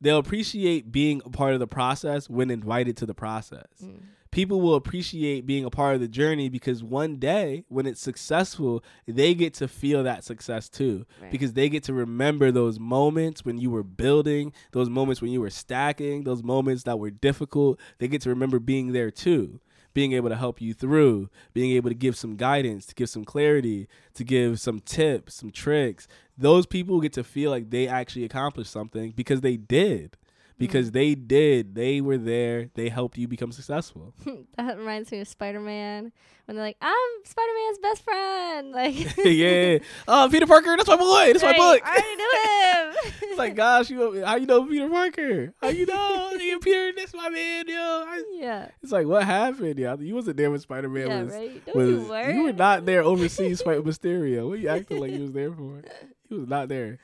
B: they'll appreciate being a part of the process when invited to the process
C: Mm.
B: people will appreciate being a part of the journey because one day when it's successful they get to feel that success too
C: Right.
B: because they get to remember those moments when you were building those moments when you were stacking those moments that were difficult they get to remember being there too being able to help you through being able to give some guidance to give some clarity to give some tips some tricks. Those people get to feel like they actually accomplished something because they did because they did they were there they helped you become successful
C: that reminds me of Spider Man when they're like, "I'm Spider Man's best friend." Like,
B: yeah oh peter parker that's my boy that's my
C: Right,
B: book
C: I already knew him.
B: It's like, gosh, you how you know Peter Parker? How you know? you Peter, this my man, yo. I-
C: yeah,
B: It's like, what happened, yo? You wasn't there when Spider Man
C: yeah,
B: was.
C: right. No,
B: was
C: you were.
B: you were not there overseas fighting Mysterio. What you acting like you was there for? He was not there.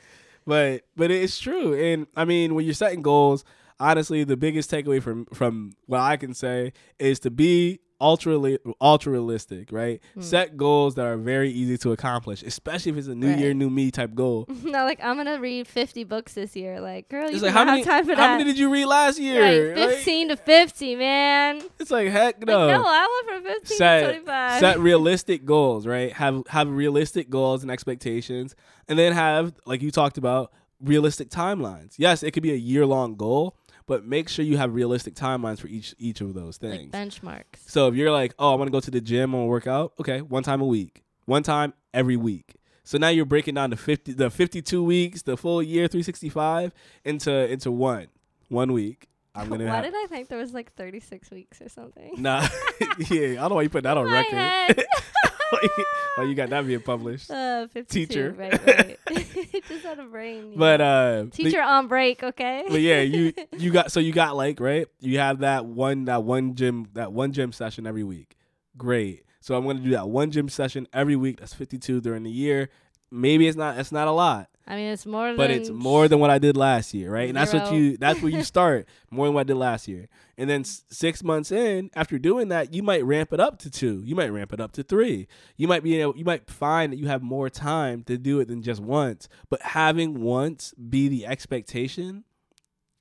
B: But but it's true. And I mean, when you're setting goals, honestly, the biggest takeaway from from what I can say is to be ultra li- ultra realistic, right?
C: Hmm.
B: Set goals that are very easy to accomplish, especially if it's a new year, new me type goal.
C: Not like I'm gonna read 50 books this year. Like, girl, you
B: like how many
C: have time for
B: how
C: that.
B: many did you read last year?
C: like 15 to 50, man.
B: It's like heck
C: Like,
B: no.
C: no, I went from 15
B: set
C: to 25.
B: set realistic goals, right? Have have realistic goals and expectations, and then have like you talked about realistic timelines. Yes, it could be a year long goal, but make sure you have realistic timelines for each each of those things.
C: like benchmarks.
B: so if you're like, oh, I want to go to the gym, to work out. Okay, one time a week, one time every week. So now you're breaking down the fifty, the fifty-two weeks, the full year, three sixty-five, into into one, one week. I'm gonna.
C: Why did I think there was like 36 weeks or something?
B: Nah, yeah, I don't know why you put that on record.
C: head.
B: why, you, got that being published?
C: Uh, 52,
B: Teacher.
C: Right, right. Just had a brain.
B: But uh, the-
C: teacher on break, okay?
B: but yeah, you you got so you got like right. You have that one that one gym that one gym session every week. Great. So I'm gonna do that one gym session every week. That's 52 during the year. Maybe it's not. It's not a lot,
C: I mean, it's more
B: but
C: than
B: it's more than what I did last year, right? And that's what you. That's where you start more than what I did last year. And then s- six months in, after doing that, you might ramp it up to two. You might ramp it up to three. You might be able. You might find that you have more time to do it than just once. But having once be the expectation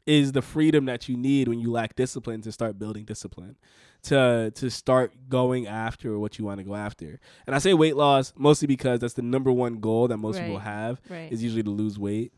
B: is the freedom that you need when you lack discipline to start building discipline to to start going after what you want to go after. And i say weight loss mostly because that's the number one goal that most people have
C: right.
B: is usually to lose weight.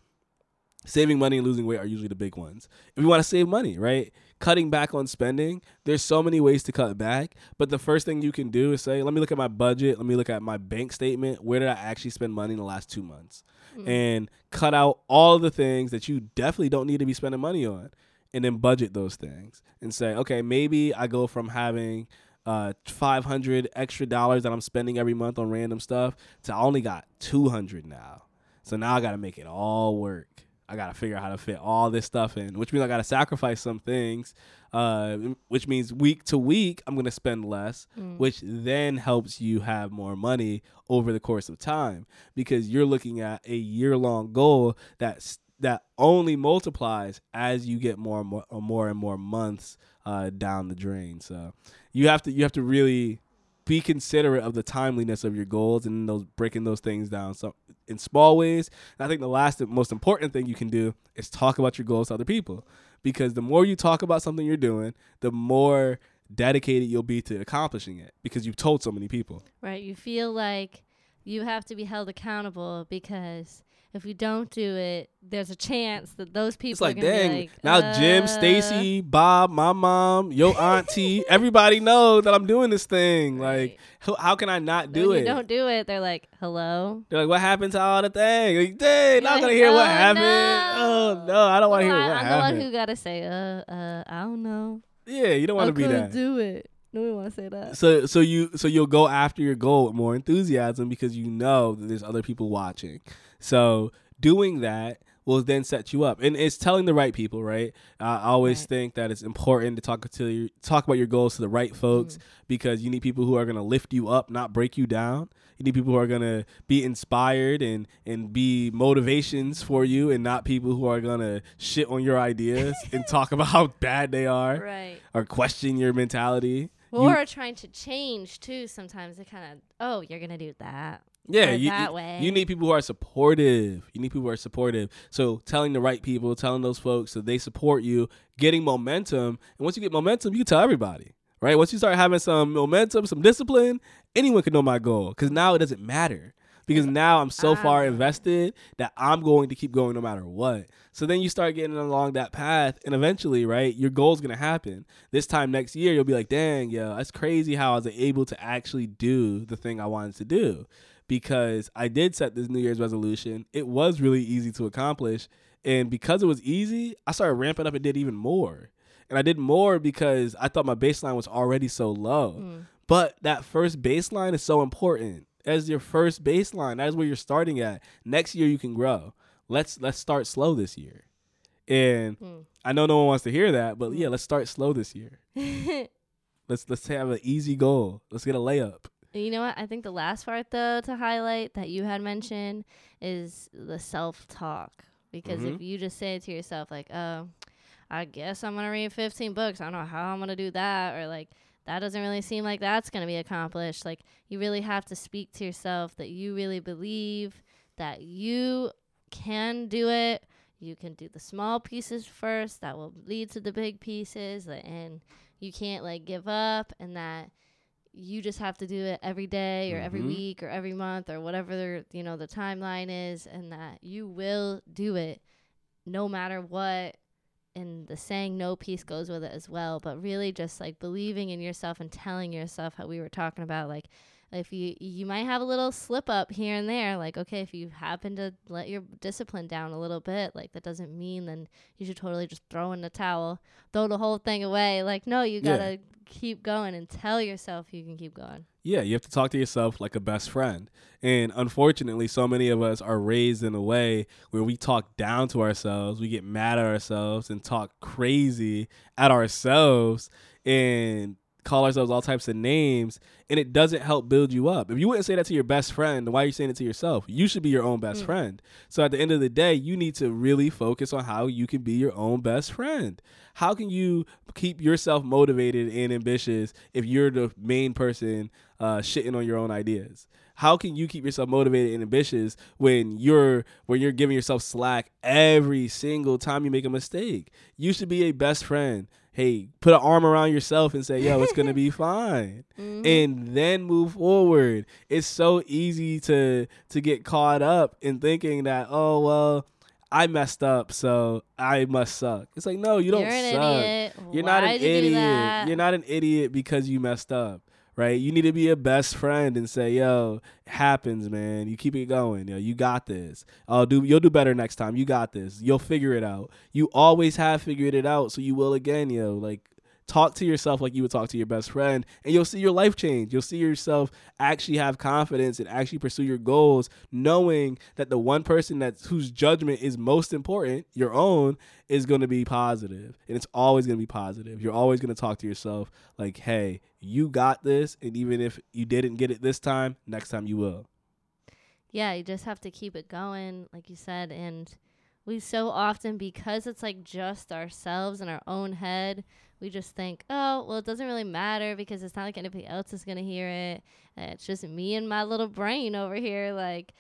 B: Saving money and losing weight are usually the big ones. If you want to save money right? Cutting back on spending there's so many ways to cut back but the first thing you can do is say let me look at my budget. Let me look at my bank statement. Where did i actually spend money in the last two months?
C: Mm.
B: and cut out all the things that you definitely don't need to be spending money on and then budget those things and say okay maybe i go from having uh 500 extra dollars that i'm spending every month on random stuff to i only got 200 now so now i gotta make it all work I gotta figure out how to fit all this stuff in, which means I gotta sacrifice some things. Uh, which means week to week I'm gonna spend less,
C: Mm.
B: which then helps you have more money over the course of time because you're looking at a year long goal that's that only multiplies as you get more and more, more and more months uh, down the drain. So you have to you have to really be considerate of the timeliness of your goals and those breaking those things down so in small ways. And I think the last and most important thing you can do is talk about your goals to other people because the more you talk about something you're doing, the more dedicated you'll be to accomplishing it because you've told so many people.
C: Right. You feel like you have to be held accountable because if you don't do it, there's a chance that those people
B: It's like,
C: are
B: dang,
C: be like,
B: now Jim,
C: uh,
B: Stacy, Bob, my mom, your auntie, everybody knows that I'm doing this thing. Like,
C: Right.
B: how, how can I not
C: when
B: do
C: you
B: it?
C: don't do it, they're like, "Hello."
B: They're like, what happened to all the thing? Like, dang, not gonna
C: like,
B: hear what
C: "Oh,
B: happened.
C: no."
B: Oh no, I don't want to
C: Well,
B: hear
C: I-
B: what
C: I'm
B: happened.
C: the one who gotta say, "Uh, uh, I don't know.
B: yeah, you don't want to be that.
C: do it." No one want to say that.
B: So so you so you'll go after your goal with more enthusiasm because you know that there's other people watching. So doing that will then set you up, and it's telling the right people, right? I always
C: Right.
B: think that it's important to talk to your, talk about your goals to the right folks
C: Mm.
B: because you need people who are going to lift you up, not break you down. You need people who are going to be inspired and and be motivations for you, and not people who are going to shit on your ideas and talk about how bad they are
C: Right.
B: or question your mentality. You-
C: Or trying to change too. Sometimes they kind of, oh, you're gonna do that.
B: Yeah, you,
C: that
B: you-
C: way.
B: you need people who are supportive. You need people who are supportive. So telling the right people, telling those folks that they support you, getting momentum. And once you get momentum, you can tell everybody, right? Once you start having some momentum, some discipline, anyone can know my goal because now it doesn't matter. Because now I'm so far
C: Ah.
B: invested that I'm going to keep going no matter what. So then you start getting along that path, and eventually, right, your goal's gonna happen. This time next year, you'll be like, dang, yo, that's crazy how I was able to actually do the thing I wanted to do because I did set this New Year's resolution. It was really easy to accomplish. And because it was easy, I started ramping up and did even more. And I did more because I thought my baseline was already so low.
C: Mm.
B: But that first baseline is so important. As your first baseline, that is where you're starting at. Next year you can grow. Let's let's start slow this year. And
C: Mm.
B: I know no one wants to hear that, but yeah, let's start slow this year. Let's let's have an easy goal. Let's get a layup.
C: You know what? I think the last part though to highlight that you had mentioned is the self talk. Because if
B: Mhm.
C: you just say it to yourself like, "Oh, I guess I'm gonna read 15 books. I don't know how I'm gonna do that," or like, "That doesn't really seem like that's gonna be accomplished." Like, you really have to speak to yourself that you really believe that you can do it. You can do the small pieces first. That will lead to the big pieces, and you can't like give up, and that you just have to do it every day or every
B: Mhm.
C: week or every month or whatever the, you know the timeline is and that you will do it no matter what and the saying no piece goes with it as well but really just like believing in yourself and telling yourself how we were talking about like if you you might have a little slip up here and there like okay if you happen to let your discipline down a little bit like that doesn't mean then you should totally just throw in the towel throw the whole thing away. Like no you gotta keep going and tell yourself you can keep going.
B: Yeah, you have to talk to yourself like a best friend. And unfortunately, so many of us are raised in a way where we talk down to ourselves, we get mad at ourselves and talk crazy at ourselves. And call ourselves all types of names, and it doesn't help build you up. If you wouldn't say that to your best friend, why are you saying it to yourself? You should be your own best
C: Mm.
B: friend. So at the end of the day, you need to really focus on how you can be your own best friend. How can you keep yourself motivated and ambitious if you're the main person uh, shitting on your own ideas? How can you keep yourself motivated and ambitious when you're when you're giving yourself slack every single time you make a mistake? You should be a best friend. Hey, put an arm around yourself and say, "Yo, it's gonna be fine."
C: Mhm.
B: and then move forward. It's so easy to to get caught up in thinking that, oh well, I messed up, so I must suck. It's like, no, you don't
C: You're
B: suck.
C: idiot.
B: You're not an
C: you
B: idiot. You're not an idiot because you messed up. Right? You need to be a best friend and say, "Yo, happens, man. You keep it going. Yo, you got this. I'll do. You'll do better next time. You got this. You'll figure it out. You always have figured it out, so you will again. Yo, like talk to yourself like you would talk to your best friend and you'll see your life change you'll see yourself actually have confidence and actually pursue your goals knowing that the one person that's whose judgment is most important your own is going to be positive and it's always going to be positive you're always going to talk to yourself like hey you got this and even if you didn't get it this time next time you will
C: yeah, you just have to keep it going, like you said. And we so often, because it's like just ourselves in our own head, we just think, oh, well, it doesn't really matter because it's not like anybody else is going to hear it. Uh, it's just me and my little brain over here. Like,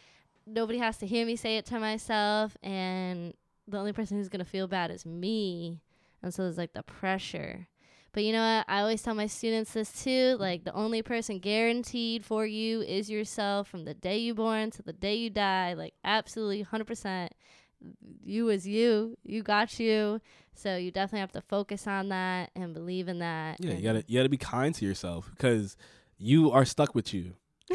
C: nobody has to hear me say it to myself. And the only person who's going to feel bad is me. And so there's like the pressure. But you know what? I always tell my students this too. Like the only person guaranteed for you is yourself from the day you born to the day you die. Like absolutely 100%. You is you. You got you. So you definitely have to focus on that and believe in that.
B: Yeah, you gotta you gotta be kind to yourself because you are stuck with you.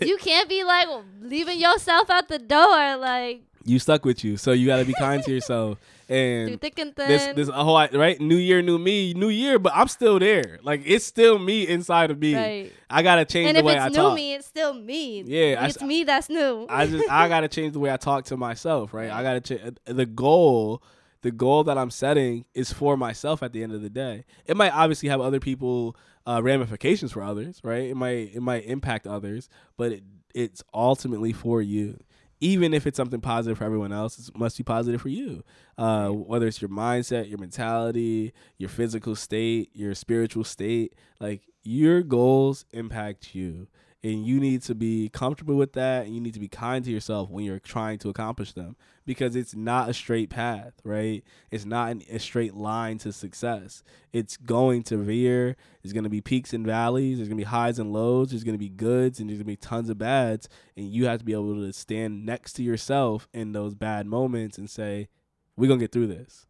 C: you can't be like leaving yourself at the door. Like
B: you stuck with you, so you gotta be kind to yourself. And
C: through thick and thin.
B: this oh, this a whole right new year, new me, new year, but I'm still there. Like it's still me inside of me.
C: Right.
B: I gotta change
C: and
B: the
C: if
B: way
C: it's
B: I
C: new
B: talk.
C: me, it's still me.
B: Yeah,
C: it's
B: s-
C: me that's new.
B: I just I gotta change the way I talk to myself, right? I gotta change uh, the goal. The goal that I'm setting is for myself at the end of the day. It might obviously have other people uh, ramifications for others, right? It might it might impact others, but it, it's ultimately for you. Even if it's something positive for everyone else, it must be positive for you. Uh, whether it's your mindset, your mentality, your physical state, your spiritual state, like your goals impact you and you need to be comfortable with that and you need to be kind to yourself when you're trying to accomplish them because it's not a straight path right? It's not an, a straight line to success. It's going to veer. There's going to be peaks and valleys. There's going to be highs and lows. There's going to be goods and there's going to be tons of bads. And you have to be able to stand next to yourself in those bad moments and say we're going to get through this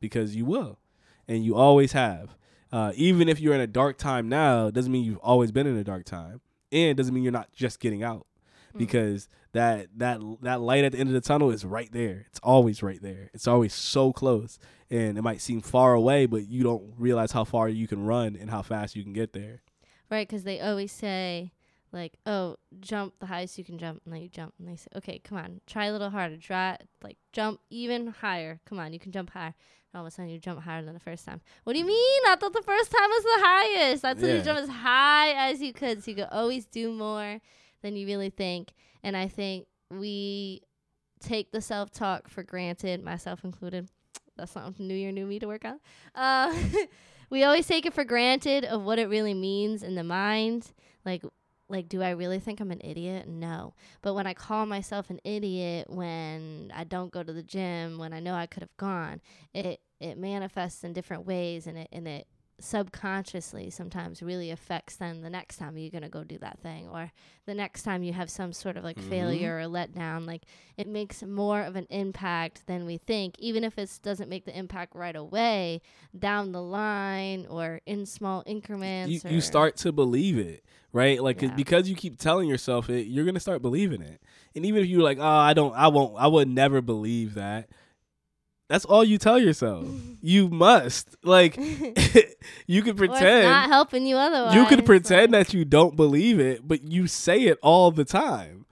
B: because you will. And you always have. Uh, even if you're in a dark time now doesn't mean you've always been in a dark time and doesn't mean you're not just getting out mm. because that that that light at the end of the tunnel is right there. It's always right there. It's always so close and it might seem far away but you don't realize how far you can run and how fast you can get there.
C: Right, because they always say, like, oh, jump the highest you can jump. And then you jump. And they say, okay, come on, try a little harder. Try, like, jump even higher. Come on, you can jump higher. And all of a sudden, you jump higher than the first time. What do you mean? I thought the first time was the highest. I thought
B: Yeah.
C: you jump as high as you could. So you could always do more than you really think. And I think we take the self talk for granted, myself included. That's something new year, new me to work on. Uh, we always take it for granted of what it really means in the mind. Like, like, do I really think I'm an idiot? No. But when I call myself an idiot when I don't go to the gym, when I know I could have gone, it it manifests in different ways, and it and it subconsciously sometimes really affects then the next time you're going to go do that thing or the next time you have some sort of like
B: Mhm.
C: failure or letdown like it makes more of an impact than we think even if it doesn't make the impact right away down the line or in small increments
B: you, you start to believe it right like
C: Yeah.
B: because you keep telling yourself it you're gonna start believing it and even if you're like oh i don't i won't i would never believe that that's all you tell yourself you must like you can
C: Or it's
B: pretend
C: not helping you otherwise
B: you could pretend
C: like-
B: that you don't believe it, but you say it all the time.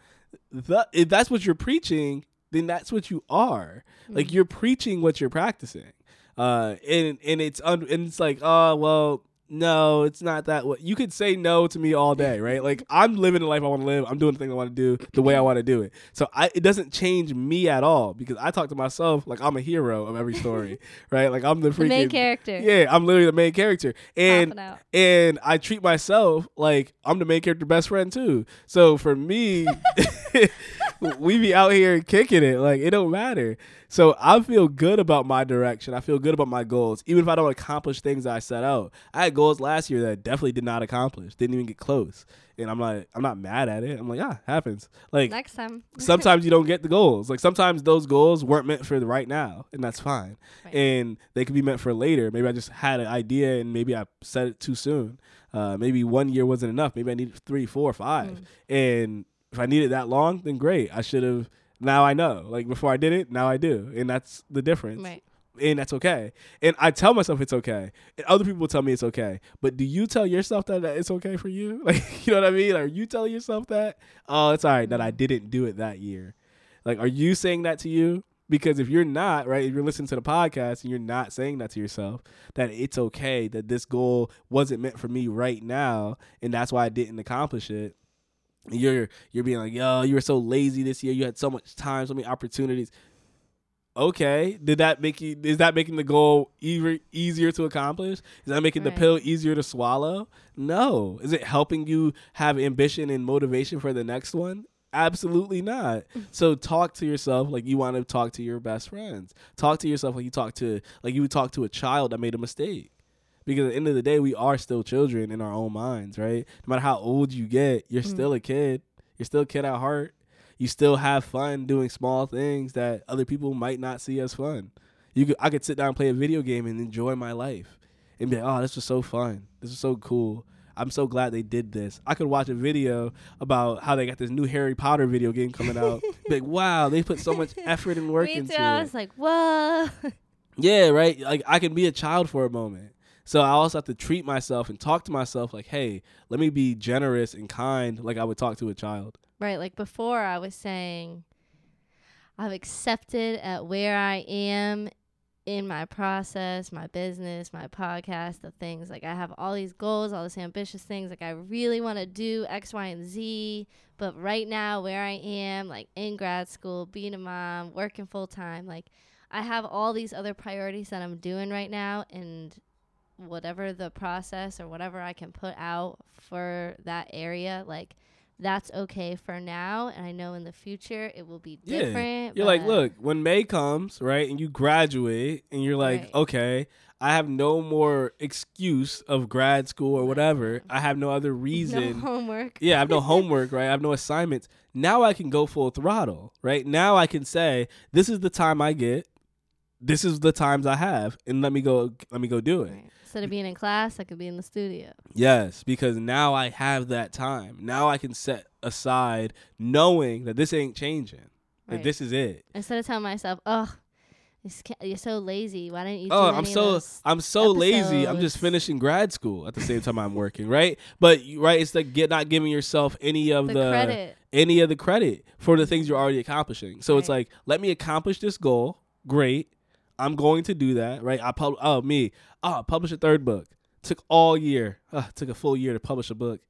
B: If that's what you're preaching, then that's what you are. Like
C: Mhm.
B: you're preaching what you're practicing. Uh, and and it's un- and it's like, oh well, no, it's not that. What you could say no to me all day, right? Like I'm living the life I want to live. I'm doing the thing I want to do the way I want to do it. So I it doesn't change me at all because I talk to myself like I'm a hero of every story, right? Like I'm the freaking
C: the main character
B: Yeah, I'm literally the main character, and and I treat myself like I'm the main character best friend too. So for me, we be out here kicking it like it don't matter. So I feel good about my direction. I feel good about my goals, even if I don't accomplish things I set out. I had goals last year that I definitely did not accomplish, didn't even get close, and I'm like, I'm not mad at it. I'm like, yeah, happens. Like
C: next time
B: sometimes you don't get the goals. Like sometimes those goals weren't meant for the right now, and that's fine.
C: Right.
B: And they could be meant for later. Maybe I just had an idea and maybe I said it too soon. Uh, maybe one year wasn't enough. Maybe I needed three, four, five.
C: Mm.
B: And if I needed that long, then great. I should have. Now I know. Like before I did it, now I do, and that's the difference.
C: right
B: and that's okay. And I tell myself it's okay, and other people tell me it's okay. But do you tell yourself that, that it's okay for you? Like, you know what I mean? Are you telling yourself that? Oh, it's all right that I didn't do it that year. Like, are you saying that to you? Because if you're not, right, if you're listening to the podcast and you're not saying that to yourself, that it's okay that this goal wasn't meant for me right now, and that's why I didn't accomplish it. You're you're being like, yo, you were so lazy this year. You had so much time, so many opportunities. Okay. Did that make you is that making the goal even easier to accomplish? Is that making right. the pill easier to swallow? No. Is it helping you have ambition and motivation for the next one? Absolutely not. Mm. So talk to yourself like you want to talk to your best friends. Talk to yourself like you talk to like you would talk to a child that made a mistake because at the end of the day we are still children in our own minds right no matter how old you get you're mm. still a kid you're still a kid at heart you still have fun doing small things that other people might not see as fun. You could, I could sit down and play a video game and enjoy my life and be like, oh, this was so fun. This was so cool. I'm so glad they did this. I could watch a video about how they got this new Harry Potter video game coming out. like, wow, they put so much effort and work
C: Me
B: into
C: too.
B: it.
C: I was like, whoa.
B: Yeah, right. Like I can be a child for a moment. So I also have to treat myself and talk to myself like, hey, let me be generous and kind like I would talk to a child.
C: Right. Like before, I was saying, I've accepted at where I am in my process, my business, my podcast, the things. Like I have all these goals, all these ambitious things. Like I really want to do X, Y, and Z. But right now, where I am, like in grad school, being a mom, working full time, like I have all these other priorities that I'm doing right now. And whatever the process or whatever I can put out for that area, like that's okay for now and i know in the future it will be different
B: yeah. you're like look when may comes right and you graduate and you're like right. okay i have no more excuse of grad school or whatever. I have no other reason.
C: no homework.
B: Yeah i have no homework right? I have no assignments. Now i can go full throttle right? Now i can say this is the time i get. This is the times i have and let me go let me go do it. Right.
C: Instead of being in class, I could be in the studio.
B: Yes, because now I have that time. Now I can set aside knowing that this ain't changing. Right. That this is it.
C: Instead of telling myself, "Oh, you're so lazy. Why don't you?"
B: oh, I'm so I'm so episodes? lazy. I'm just finishing grad school at the same time I'm working, right? But right, it's like get not giving yourself any of the,
C: the credit.
B: any of the credit for the things you're already accomplishing. So right. it's like, let me accomplish this goal. Great. I'm going to do that, right? I pub oh me, oh publish a third book. Took all year. Uh, took a full year to publish a book.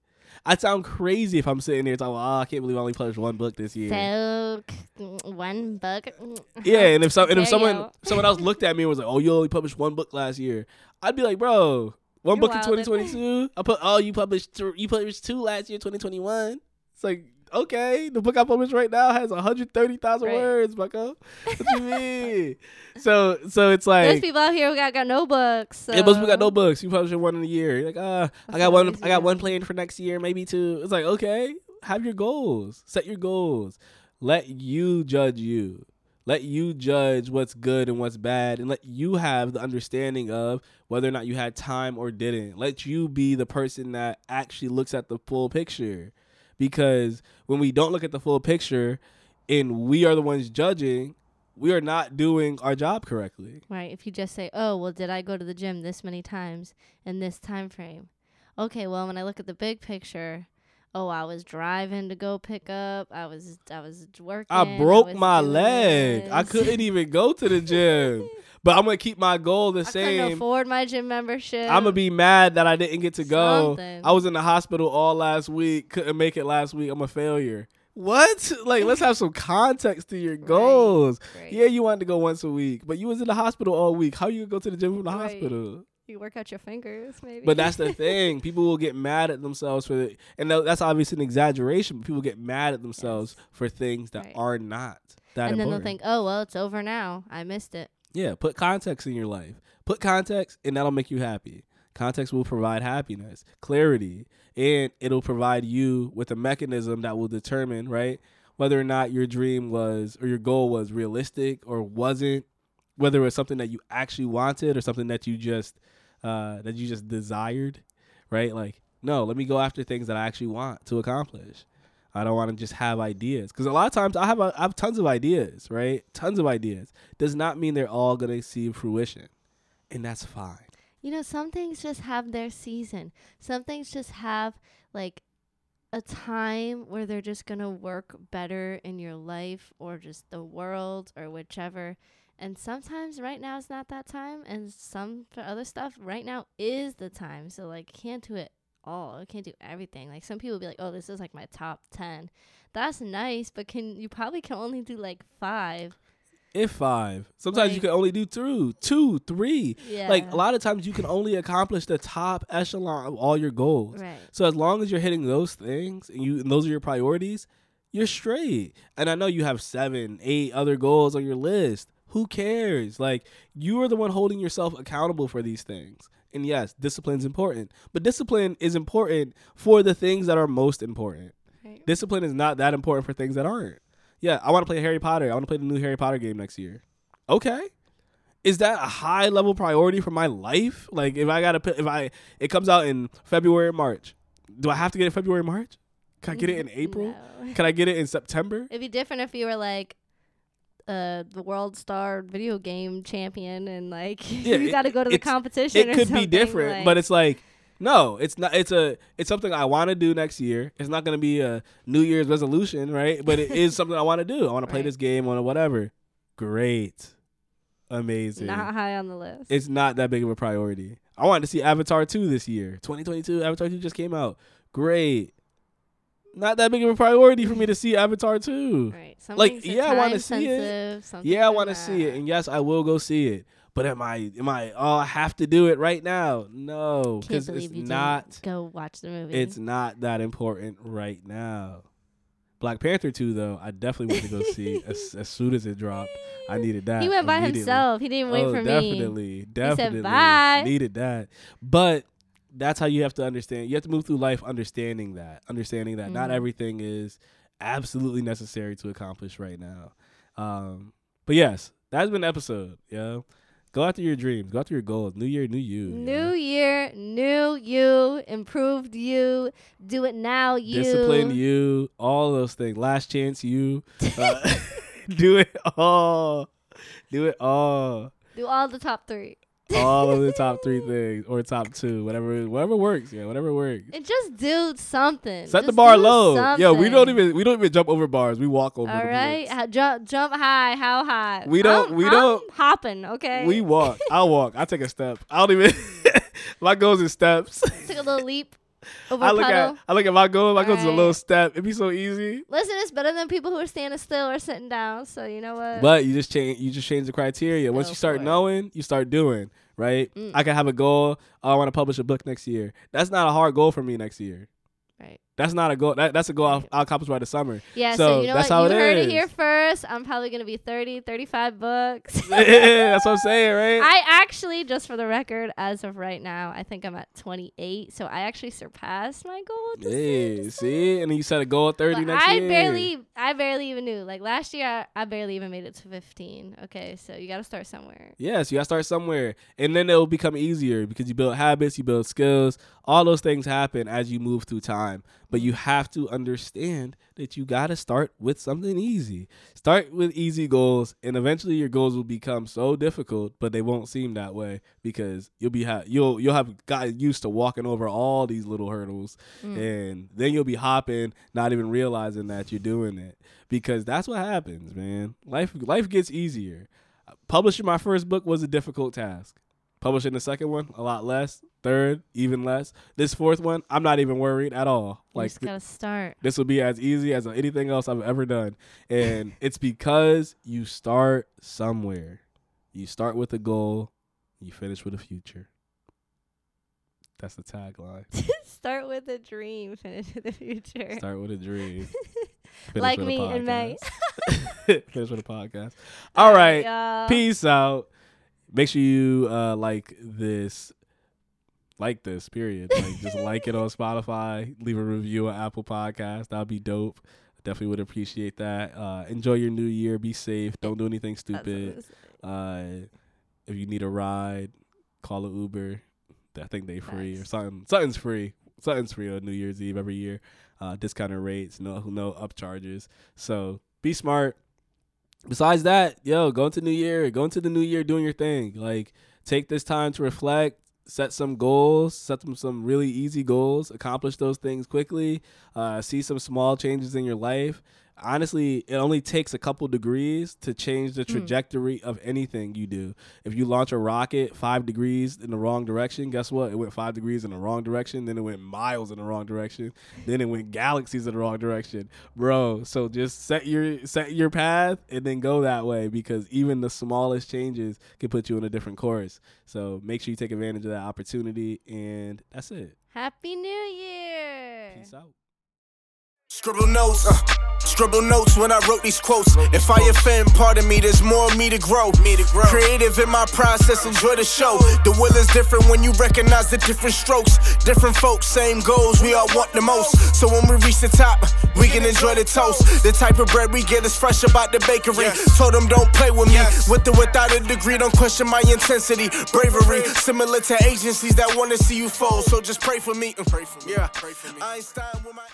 B: I sound crazy if I'm sitting there talking. Oh, I can't believe I only published one book this year.
C: So mm, one book.
B: Mm, yeah, and if some and if someone someone else looked at me and was like, "Oh, you only published one book last year," I'd be like, "Bro, one You're book in 2022. I put oh, you published th- you published two last year, 2021." It's like okay, the book I published right now has 130,000 right. words, bucko. What you mean? so so it's like
C: there's people out here who got, got no books. So.
B: Yeah, most people got no books. You publish one in a year. You're like, uh, I got one. I got one planned for next year, maybe two. It's like, okay, have your goals. Set your goals. Let you judge you. Let you judge what's good and what's bad, and let you have the understanding of whether or not you had time or didn't. Let you be the person that actually looks at the full picture because when we don't look at the full picture and we are the ones judging, we are not doing our job correctly.
C: Right. If you just say, "Oh, well, did I go to the gym this many times in this time frame?" Okay, well, when I look at the big picture, oh, I was driving to go pick up. I was I was working.
B: I broke I my leg. This. I couldn't even go to the gym. But I'm gonna keep my goal the same.
C: I
B: same.
C: Couldn't afford my gym membership.
B: I'm gonna be mad that I didn't get to go. Something. I was in the hospital all last week. Couldn't make it last week. I'm a failure. What? Like, let's have some context to your goals. Right, right. Yeah, you wanted to go once a week, but you was in the hospital all week. How you go to the gym from the right. hospital?
C: You work out your fingers, maybe.
B: But that's the thing. People will get mad at themselves for it, and that's obviously an exaggeration. But people get mad at themselves yes. for things that are not that.
C: And
B: important.
C: then they'll think, "Oh, well, it's over now. I missed it."
B: Yeah, put context in your life. Put context, and that'll make you happy. Context will provide happiness, clarity, and it'll provide you with a mechanism that will determine, right, whether or not your dream was or your goal was realistic or wasn't, whether it was something that you actually wanted or something that you just uh, that you just desired, right? Like, no, let me go after things that I actually want to accomplish. I don't want to just have ideas because a lot of times I have a, I have tons of ideas, right? Tons of ideas. Does not mean they're all gonna see fruition, and that's fine.
C: You know, some things just have their season. Some things just have like a time where they're just to work better in your life or just the world or whichever. And sometimes right now is not that time. And some for other stuff, right now is the time. So, like, can't do it all. I can't do everything. Like, some people be like, oh, this is like my top 10. That's nice, but can you probably can only do like five.
B: If five, sometimes you can only do two, two, three.
C: Yeah.
B: Like a lot of times, you can only accomplish the top echelon of all your goals.
C: Right.
B: So as long as you're hitting those things and you and those are your priorities, you're straight. And I know you have seven, eight other goals on your list. Who cares? Like you are the one holding yourself accountable for these things. And yes, discipline's important. But discipline is important for the things that are most important.
C: Right.
B: Discipline is not that important for things that aren't. Yeah, I want to play Harry Potter. I want to play the new Harry Potter game next year. Okay. Is that a high level priority for my life? Like if I gotta if I it comes out in February or March, do I have to get it February March? Can I get it in mm, April?
C: No.
B: Can I get it in September?
C: It'd be different if you were like uh the world star video game champion and like
B: Yeah,
C: you got to go to the competition.
B: It could be different,
C: like-
B: but it's like no, it's not. It's a it's something I want to do next year. It's not going to be a New Year's resolution, right? But it is something I want to do. I want to play this game on whatever. Great, amazing.
C: not high on the list.
B: it's not that big of a priority. I wanted to see Avatar 2 this year. 2022, Avatar 2 just came out. Great. Not that big of a priority for me to see Avatar 2.
C: right. Some
B: like, yeah, I wanna see it. Yeah, I want to see it. And yes, I will go see it. But am I am I oh I have to do it right now? No, cuz it's
C: you
B: not
C: go watch the movie.
B: it's not that important right now. Black Panther 2 though, I definitely want to go see as, as soon as it dropped. I needed that.
C: he went by himself. He didn't wait
B: oh,
C: for me.
B: definitely, definitely
C: "Bye."
B: needed that. But that's how you have to understand. You have to move through life understanding that, understanding that not
C: Mhm.
B: everything is absolutely necessary to accomplish right now. Um, but yes, that's been the episode. Yeah, go after your dreams, go after your goals. New year, new you.
C: New
B: yeah.
C: year, new you, improved you, do it now you.
B: discipline you, all those things. Last chance you. Uh, do it all. Do it all.
C: Do all the top three.
B: all of the top three things or top two, whatever, whatever works. Yeah, whatever works.
C: And just do something.
B: Set the bar low. Yeah, we don't even we don't even jump over bars. We walk over.
C: All
B: the
C: right, jump, jump high. How high?
B: We don't-
C: I'm-
B: we
C: I'm
B: don't-
C: hopping. Okay.
B: We walk. I'll walk. I take a step. I don't even. my goals in steps.
C: took a little leap over
B: I look
C: puddle.
B: at I look at my goal. My goal's is a little step. It'd be so easy.
C: Listen, it's better than people who are standing still or sitting down. So you know what?
B: But you just change. You just change the criteria. Once
C: Go
B: you start
C: for it.
B: knowing, you start doing. Right.
C: Mm.
B: I can have a goal. Oh, I want to publish a book next year. That's not a hard goal for me next year. That's not a goal. That, that's a goal I'll. I'll accomplish by the summer.
C: Yeah.
B: So,
C: So, you know
B: that's
C: what?
B: how
C: You
B: it
C: heard
B: is.
C: it here first. I'm probably gonna be 30, 35 books.
B: yeah, that's what I'm saying, right?
C: I actually, just for the record, as of right now, I think I'm at 28. So I actually surpassed my goal.
B: Yeah, see, and then you set a goal at 30
C: But
B: next
C: I
B: year.
C: barely, I barely even knew. Like last year, I, I barely even made it to 15. Okay, so you got to start somewhere.
B: Yes, you gotta start somewhere, and then it'll become easier because you build habits, you build skills. All those things happen as you move through time. But you have to understand that you gotta start with something easy. Start with easy goals, and eventually your goals will become so difficult, but they won't seem that way because you'll be ha- you'll you'll have gotten used to walking over all these little hurdles,
C: Mm.
B: and then you'll be hopping, not even realizing that you're doing it because that's what happens, man. Life life gets easier. Publishing my first book was a difficult task. Publishing the second one, a lot less. Third, even less. This fourth one, I'm not even worried at all.
C: You
B: Like
C: just gotta start.
B: this will be as easy as anything else I've ever done. And it's because you start somewhere. You start with a goal, you finish with a future. That's the tagline.
C: start with a dream, finish with the future.
B: Start with a dream.
C: Like me in May.
B: finish with a podcast. All right. Peace out. Make sure you uh, like this. Like this, period. Like just like it on Spotify. Leave a review on Apple Podcast. That'd be dope. Definitely would appreciate that. Uh, enjoy your new year. Be safe. Don't do anything stupid. Uh, if you need a ride, call an Uber. I think they free or something. Something's free. something's free on New Year's Eve every year. Uh, discounted rates, no no upcharges. So be smart. Besides that, yo, go into New Year, go into the New Year doing your thing. Like take this time to reflect, set some goals, set them some really easy goals, accomplish those things quickly, uh, see some small changes in your life. Honestly, it only takes a couple degrees to change the trajectory mm. of anything you do. If you launch a rocket five degrees in the wrong direction, guess what? It went five degrees in the wrong direction, then it went miles in the wrong direction, then it went galaxies in the wrong direction, bro. So just set your set your path and then go that way because even the smallest changes can put you on a different course. So make sure you take advantage of that opportunity, and that's it.
C: Happy New Year!
B: Peace out.
A: Scribble notes. Uh. Scribble notes when I wrote these quotes. If I offend, pardon me, there's more of me to grow. Me to grow. Creative in my process, enjoy the show. The will is different when you recognize the different strokes. Different folks, same goals, we all want the most. So when we reach the top, we can enjoy the toast. The type of bread we get is fresh about the bakery. Yes. Told them don't play with me. Yes. With or without a degree, don't question my intensity. Bravery, similar to agencies that wanna see you fall. So just pray for me. Pray for me. Yeah. Pray for me. Einstein with my